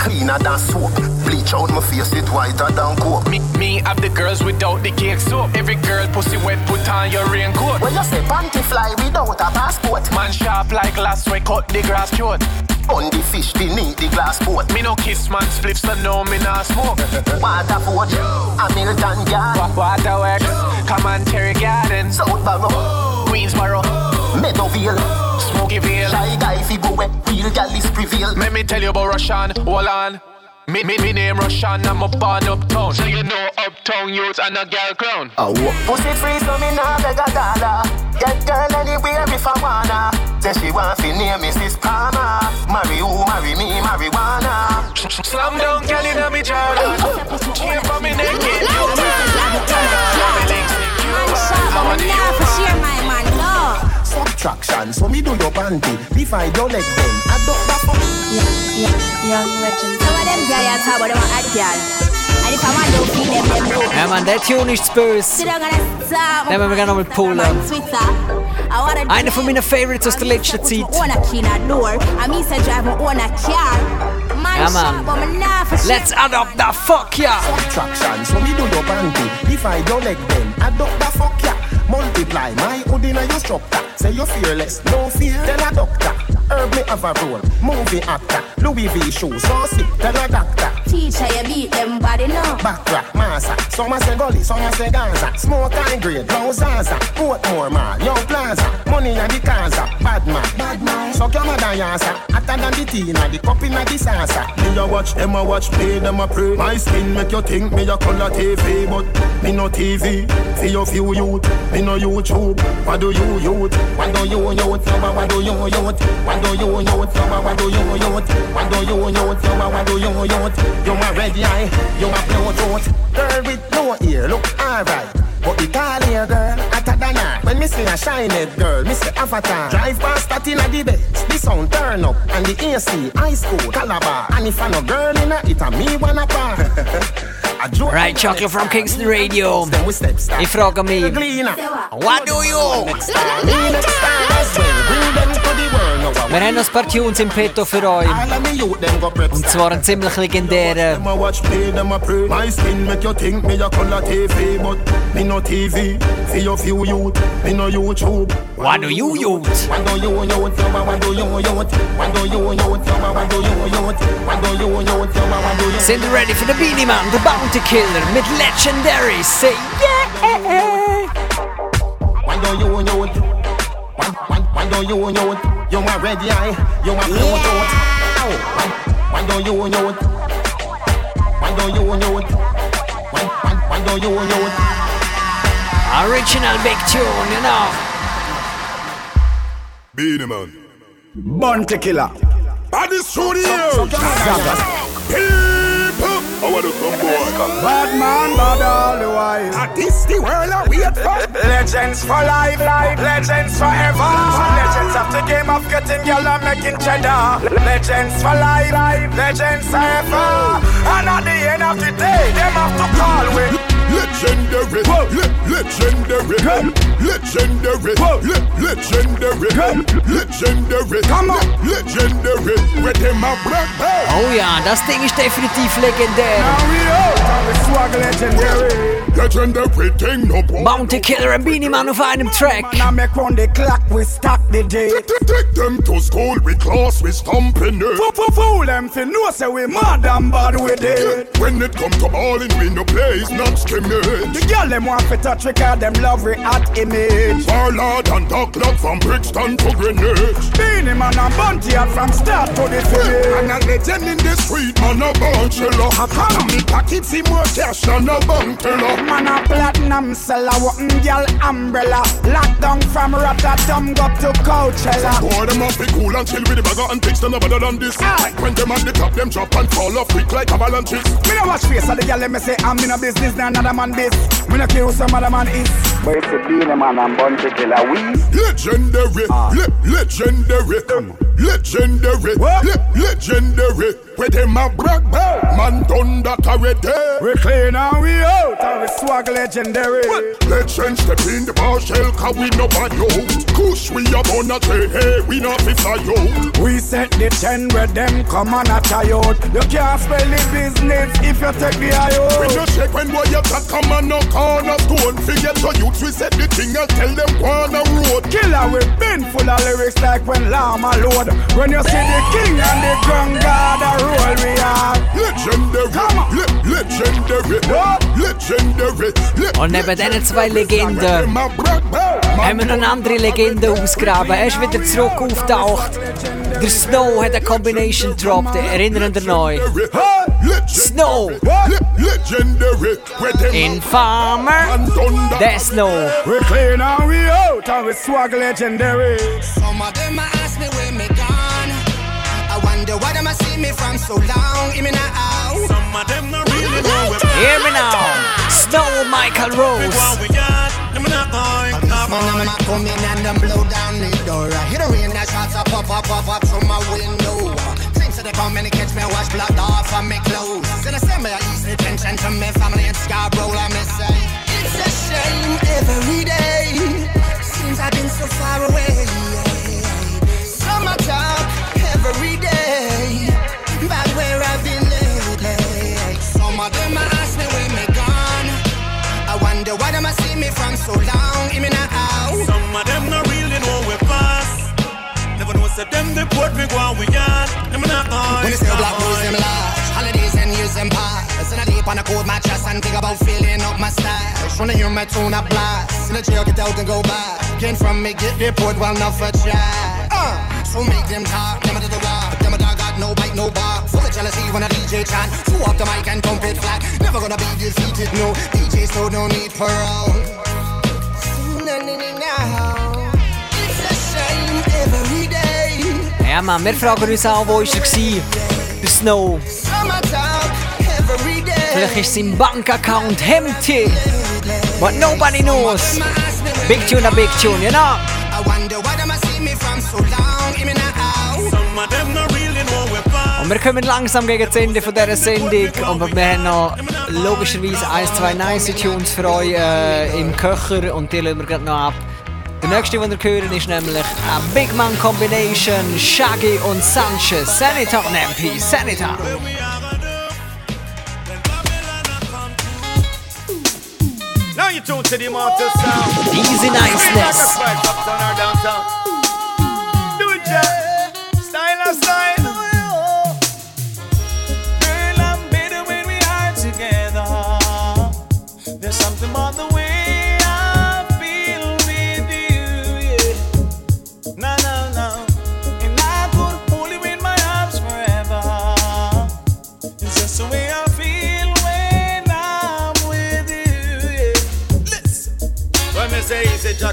cleaner than soap. Bleach out my face it whiter than coke. Me, me have the girls without the cake soap. Every girl pussy wet, put on your raincoat. When you say panty fly without a passport. Man sharp like glass, we cut the grass short. On the fish beneath the glass boat. Me no kiss man spliff, so no me nah smoke. Water Forge Hamilton Yard. Wa- Waterworks, come on Terry Garden, South Barrow. Queensboro, Meadowvale Smokyville. Shy guy fi go where real gal is prevail Let me tell you about Russian, hold on. Me, me, me name Russian, I'm a born uptown. So you know uptown youths and a girl crown. Oh, Pussy free so me nah beg a dollar Get girl anywhere if I wanna Say she want fi name Mrs. Palmer Marry who, marry me, marijuana Slam down, girl inna me Jordan. Chain for me neck, it new brand. And all of Subtraction, so me do your panty Divide your leg then, adopt that for Young legend. Some of them giants have them a hot girl. And if I want to feed them, them know. Ja, man, der Tune ist zu böse. Sit down and stop. Den müssen wir gerne nochmal pullen. Twitter. I wanna Einer von meinen Favorites aus der letzten Zeit. own a key in a door. I mean, say drive my own a Ja, man. but me nah for Let's adopt that fuck yeah. Subtraction, so me do your panty Divide your leg then, adopt that fuck ya Multiply my hood in your structure Say you're fearless, no fear, tell a doctor Herb me have a role, movie actor Louis V shoes, so sick, tell a doctor. Teacher, you beat them body now. Backrack, massa, some a say gully, some a say Gaza. Smoke and grade, blow Zaza. Portmore mall, young plaza. Money and the Kaza, bad man, bad man. Suck your mother yasa, hotter than the tea the cup in the salsa. Me a watch, them a watch, play them a pray. My skin make you think me a color TV But me no TV, for your few youth Me no YouTube, what do you youth? What do you youth? Yo, what do you youth? What do you youth? Yo, what do you youth? What do you youth? Yo, what do you youth? You a red eye, you a blue tooth Girl with no ear, look alright but the tall hair girl, hotter than her When me see a shiny girl, me say avatar. Drive past that in a the best The sound turn up And the AC, high school, Calabar. And if I no girl in a, it a me wanna bar Right, Chocolate from Kingston Radio. Ich frage mich, what do you? Wir haben noch ein paar Tunes im Petto für euch. Und zwar einen ziemlich legendären. Me no TV, for your few youth Me no YouTube What do you youth? What do you youth? Yo, What do you youth? What do you youth? Yo, What do you youth? What do you youth? Yo, What do you Sind ready für den Beenie Man, The Bounty Killer mit Legendary. Say yeah! What do you youth? What, do you youth? You a red eye, you a blue tooth What, do you youth? What do you youth? What do you youth? Original big tune, you know. Beenie man. Bounty killer. Body studio. People. I want to come boy. Bad man, bad all the while. And this the world I wait for. Legends for life, life. legends forever. Legends of the game of getting girl and making cheddar. Legends for life, life. legends forever. And at the end of the day, them have to call with. Legendary, le- legendary, legendary, le- legendary, legendary, Come on. legendary. With him a black belt. Oh ja, das Ding ist definitiv legendär. Swag legendary. Legendary thing, no boy. Bounty Killer und Beenie Man auf einem Track. Man, I make on the clock, we stop the day. Take them to school, we class, we stomping it. Fool, fool, fool, them fi know say we mad and bad with it. When it come to balling, we no play, it's not skimming. The girl them want fi touch we call them love hot image. Warlord and Doc Lock from Brixton to Greenwich. Beenie man and Bounty out from start to the finish. And a legend in the street, man a bone chiller. Come me pocket see more cash than a bank teller. Man a platinum seller, walking girl umbrella. Locked down from Rotterdam, go to Coachella. Boy, them off be cool and chill with the bagger and things, they no better than this. When them at the top, them drop and fall off quick like avalanches. Me no watch face of the girl, let me say I'm in a business, now another man this. Me no care who some other man is. But it's a beenie man and Bounty killer, we. Legendary, ah. le- legendary, legendary, le- legendary. With him a black belt, man done that already. We clean and we out, and we swag legendary. Legend step in the bar shell, cause we no bad yo. Kush we a tray, hey, we not fi fly yo. We set the ten where them come on a out. You can't spell the business if you take the out. We no shake when boy you got come on no corner stone. Forget your youth, we set the thing and tell them on the road. Killer we been full of lyrics like when llama load. When you see the king and the gun guard a roll we are. Legendary, le- legendary, legendary, le- Und neben diesen zwei Legenden haben wir noch eine andere Legende ausgraben. Er ist wieder zurück auftaucht. Der Snow hat eine Combination dropped. Erinnern ihr euch? Snow! legendary. With him Infamer! Der Snow! We clean and we out and we swag legendary. Some of them ask me where me gone. I wonder why them a see me from so long. Hear me now. Some of them not really know where Hear me now! Snow Michael Rose! we got. Them not going. Man, them a come in and them blow down the door. I hear the rain that shots up, up, up, up, up through my window. Things that they come and catch me, wash blood off of me clothes. So they send me a easy tension to me family in Scarborough. So long. Hear me now. Some of them not really know we pass. Never know say them the port we go and we got. Them not. When say black boys, them large. Holidays and years them pass. And I deep on a cold mattress and think about filling up my stash. Wanna hear my tune a blast. In the jail, get out and go back. Came from me, get report, well, enough for chat. Uh, so make them talk, them to the rock. Them a dog got no bite, no bark. Full of jealousy when a DJ chant. Throw up the mic and dump it flat. Never gonna be defeated, no. DJ so no need parole. No, Ja man, wir fragen uns auch, wo ist er? Der Snow. Vielleicht ist sein Bankaccount empty. But nobody knows. Big tune a big tune, you know? Und wir kommen langsam gegen das Ende von dieser Sendung. Und wir haben noch logischerweise ein, zwei nice Tunes für euch äh, im Köcher. Und die lassen wir gerade noch ab. Nächste, den wir hören, ist nämlich eine Big Man Combination. Shaggy und Sanchez. Senator MP. Senator. Now you tune to the immortal sound. Easy niceness.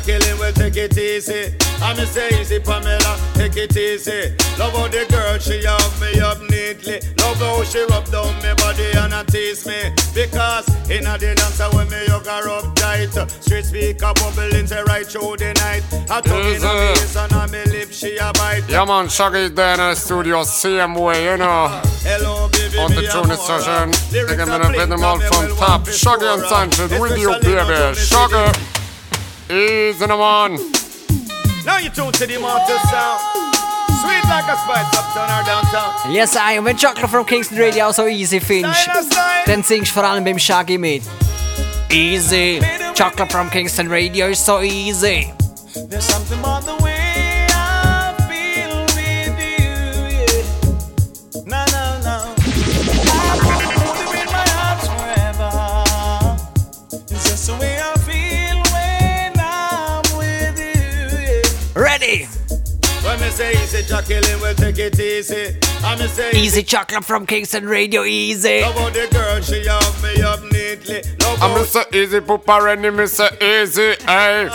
Jacqueline will take it easy. I me say easy, Pamela, take it easy. Love how the girl she have me up neatly. Love how she rub down me body and a tease me. Because Inna the dancer when me yoga rub tight. Straight speaker bubbling say right through the night. I tongue inna me ears and on me lip she a bite. Ja man, Shaggy där i studio, same way, you know. Hello baby, On the tuning session, taking med en rhythm from top. Shaggy and Sanchez with you baby. Shaggy. Easy no man. Now you tune to the mountain sound. Sweet like a spice uptown or downtown. Yes, I. am. wenn Chocolate from Kingston Radio so easy findest, dann singst du vor allem beim Shaggy mit. Easy. Chocolate from Kingston Radio is so easy. There's something about the me say easy, Jacqueline will take it easy. I me say Easy Chocolate from Kingston Radio, easy. Love how the girl she have me up neatly. Love I'm how Mr. Easy Poopa Rennie, Mr. Easy, hey.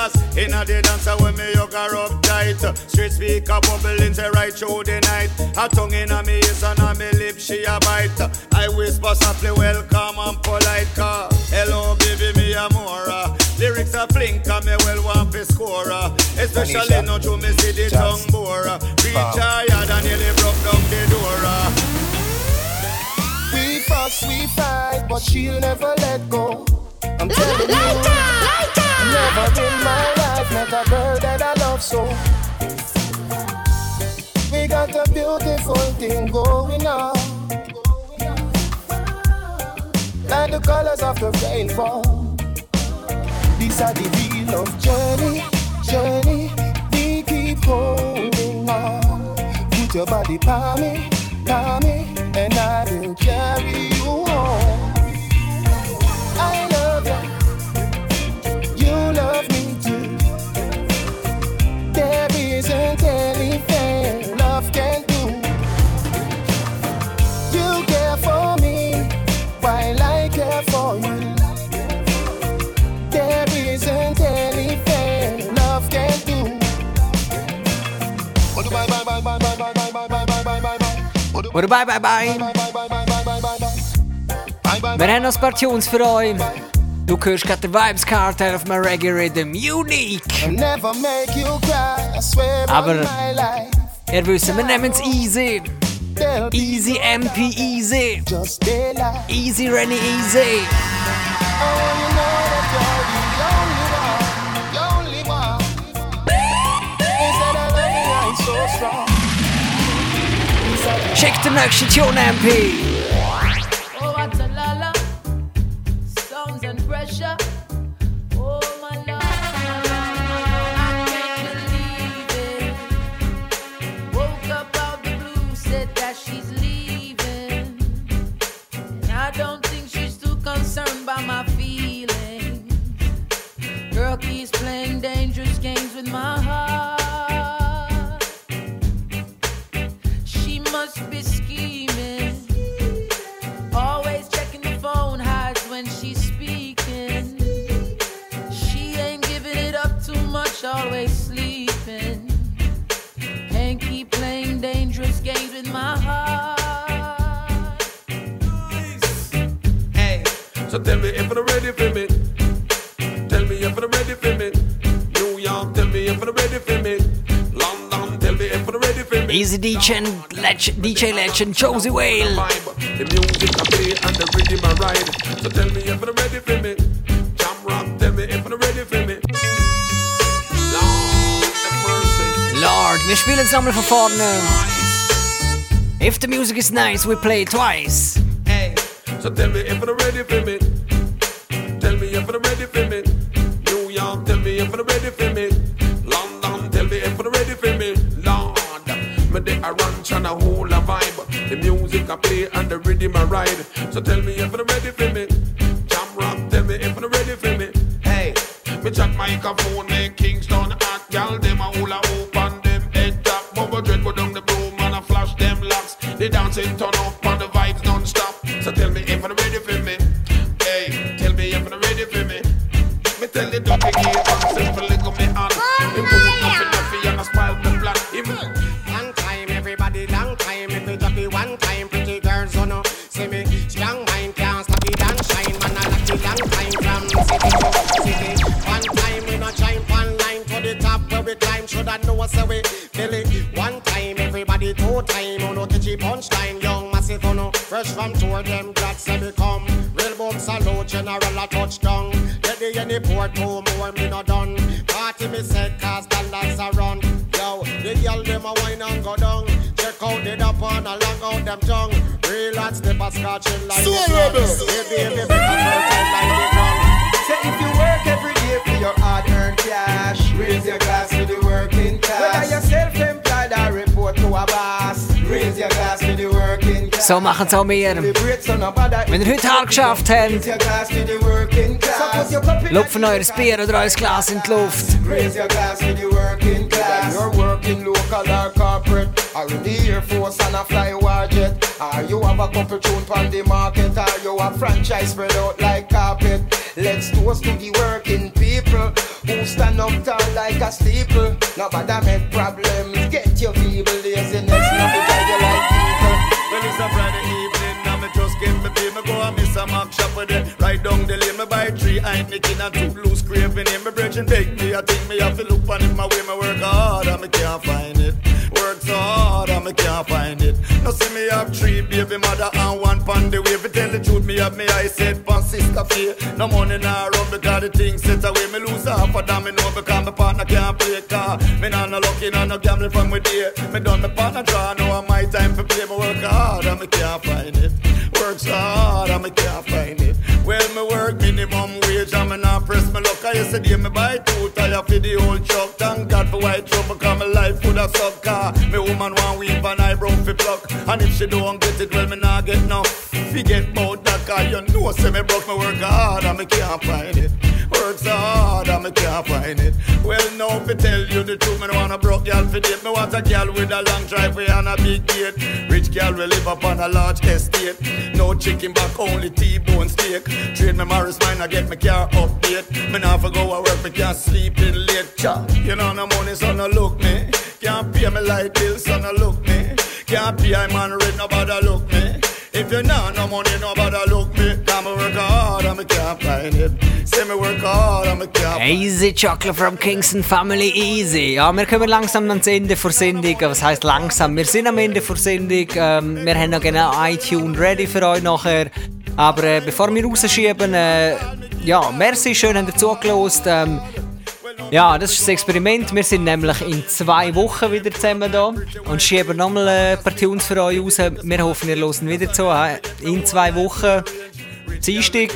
Inna the dancer uh, when me yoga up tight Straight speaker bubbling say right through the night A tongue inna me ears and on me lip she a bite I whisper softly welcome and polite car Hello baby me a more Lyrics are flink and me well want fi score uh, Especially Tanisha. now to me see the Jazz. tongue bore uh, Reach Bam. higher than nearly broke down the door uh. We fuss, we fight, but she'll never let go. I'm telling you, never in my life met a girl that I love so. We got a beautiful thing going on, like the colors of the rainbow. These are the real love journey, journey. We keep holding on. Put your body by me, by me, and I will carry Oder bye bye bye. Wir haben noch ein paar Tunes für euch. Du hörst gerade den Vibes Cartel auf meinem Reggae Rhythm. Unique! Aber ihr wisst, wir nehmen es easy. Easy MP Easy. Easy Rennie Easy. Check the next tune MP. Oh. Oh, my love. I can't believe it. Woke up out the blue, said that she's leaving. And I don't think she's too concerned by my feelings. Girl keeps playing dangerous games with my heart. So tell me if you're ready for me. Tell me if you're ready for me. New York, tell me if you're ready for me. London, tell me if you're ready for me. Easy DJ and legend, DJ legend Josie Whale. The music I play and the rhythm I ride. So tell me if you're ready for me. Jam rock, tell me if you're ready for me. Lord, wir spielen es nochmal von vorne. If the music is nice, we play it twice. Hey, so tell me if you're ready for me. Ranch and a whole a vibe. The music I play and the rhythm I ride. So tell me if you're ready for me. Jam rock, tell me if you're ready for me. Hey, me chat microphone Fresh from tour, them glad say me come. Real boom salute, general a touchdown. Get the any port two more, me not done. Party me said, cause dollars are run. Yo, the girl them a wine and go down. Check out the dap on a long out them tongue. Real hot step a scratching like So the sun. rebel. Hey baby, better like the ground. If you work every day for your hard-earned cash, raise your glass to the working class. Whether you're self-employed or report to a boss, raise your glass to the working class. So machen es auch wir. Wenn ihr heute hart geschafft habt, lupfen euer Bier oder euer Glas in die Luft. Raise your glass to the working class. You're working local or corporate, or in the Air Force and a fly war jet. Or you have a couple tune on the market, or you have franchise spread out like carpet. Let's toast to the working people who stand up tall like a steeple. Nobody make problems. Down the lane, me buy three Heineken and two loose craving in. Me brethren beg me, I think me have to look on it. My way, me work hard, and me can't find it. Work hard, and me can't find it. Now see me have three baby mother and one pan the way. If tell the truth, me have me eyes set pan sister fear. No money now run because the thing set away. Me lose half of them, me know because my partner can't play car. Me nah no lucky, nah no gambling from with day. Me done me partner draw, now my time for play. Me work hard, and me can't find it. Work hard, and me can't find it. Wage, and not press me luck. I yesterday me buy two tire for the old truck. Thank God for white trouble, cause my life would have suck car. Me woman want weave and eyebrow fi pluck. And if she don't get it, well, me not get enough. Forget about that, cause you know, say me broke, me work hard, and me can't find it. Work so hard, and me can't find it. Well, now, I tell you the truth, me don't want a broke girl for date. Me want a girl with a long driveway and a big gate. Rich girl will live up on a large estate. No chicken back, only T-bone steak. Trade me Morris Minor, I get my car update. Me not for go a work, me can't sleep in late. Cha, you know no money, so no look me. Can't pay me light bill, so no look me. Can't pay I man rent, nobody look me. If you know no money, nobody look me. Come me work hard, and me can't find it. Say me work hard, and me can't Easy Chocolate from Kingston Family Easy. Ja, wir kommen langsam ans Ende der Sendung. Was heißt langsam? Wir sind am Ende der Sendung. Ähm, wir haben noch genau iTunes ready für euch nachher. Aber äh, bevor wir rausschieben, äh, ja, merci, schön, habt ihr zugelassen. Ähm, ja, das ist das Experiment. Wir sind nämlich in zwei Wochen wieder zusammen da und schieben nochmal ein paar Tunes für euch raus. Wir hoffen, ihr hört wieder zu. In zwei Wochen. Dienstag,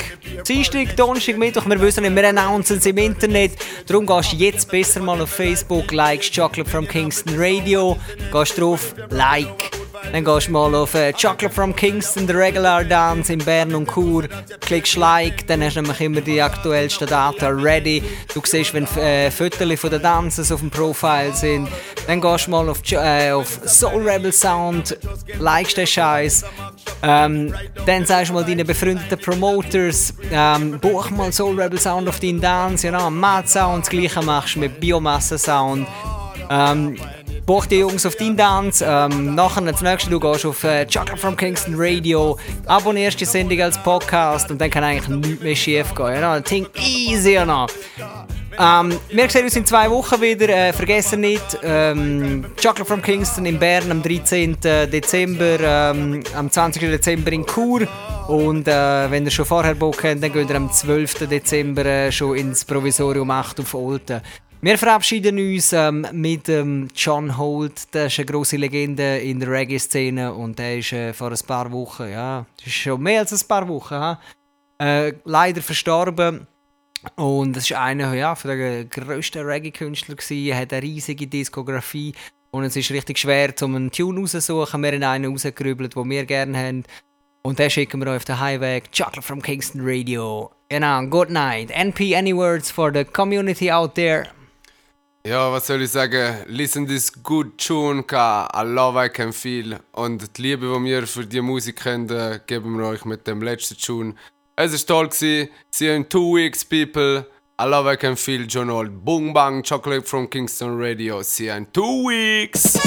Dienstag, Donnerstag, Mittwoch, wir wissen nicht, wir announcen es im Internet. Darum gehst du jetzt besser mal auf Facebook, likest Chocolate from Kingston Radio, gehst drauf, like. Dann gehst du mal auf äh, Chocolate from Kingston, der Regular Dance in Bern und Chur, klickst Like, dann hast du nämlich immer die aktuellsten Daten ready. Du siehst, wenn äh, Fotos von den Dances auf dem Profile sind. Dann gehst du mal auf, äh, auf Soul Rebel Sound, likest den Scheiß. Ähm, dann sagst du mal deinen befreundeten Promoters, ähm, buch mal Soul Rebel Sound auf deinen Dance, ja, Mad Sound, das gleiche machst du mit Biomasse Sound. Ähm, buch die Jungs auf deinen Dance. Ähm, nachher, das nächste, du gehst auf äh, Chocolate from Kingston Radio, abonnierst die Sendung als Podcast und dann kann eigentlich nichts mehr schief gehen. Ja, das Ding easy, noch. Ähm, wir sehen uns in zwei Wochen wieder. Äh, vergessen nicht, ähm, Chocolate from Kingston in Bern am 13. Dezember, ähm, am 20. Dezember in Chur. Und äh, wenn ihr schon vorher Bock habt, dann geht ihr am 12. Dezember äh, schon ins Provisorium 8 auf Olten. Wir verabschieden uns ähm, mit ähm, John Holt. Der ist eine grosse Legende in der Reggae-Szene und der ist äh, vor ein paar Wochen, ja, das ist schon mehr als ein paar Wochen, ha? äh, leider verstorben. Und das ist einer ja, der grössten Reggae-Künstler. Er hat eine riesige Diskografie. Und es ist richtig schwer, um einen Tune rauszusuchen. Wir haben einen rausgerübelt, den wir gerne haben. Und den schicken wir euch auf den Highway. Chocolate from Kingston Radio. Genau, good night. NP, any words for the community out there? Ja, was soll ich sagen? Listen this good tune, ka I love I can feel. Und die Liebe, die wir für die Musik haben, äh, geben wir euch mit dem letzten Tune. Es war toll, see you in two weeks, people. I love I can feel John Old. Boom bang, chocolate from Kingston Radio. See you in two weeks.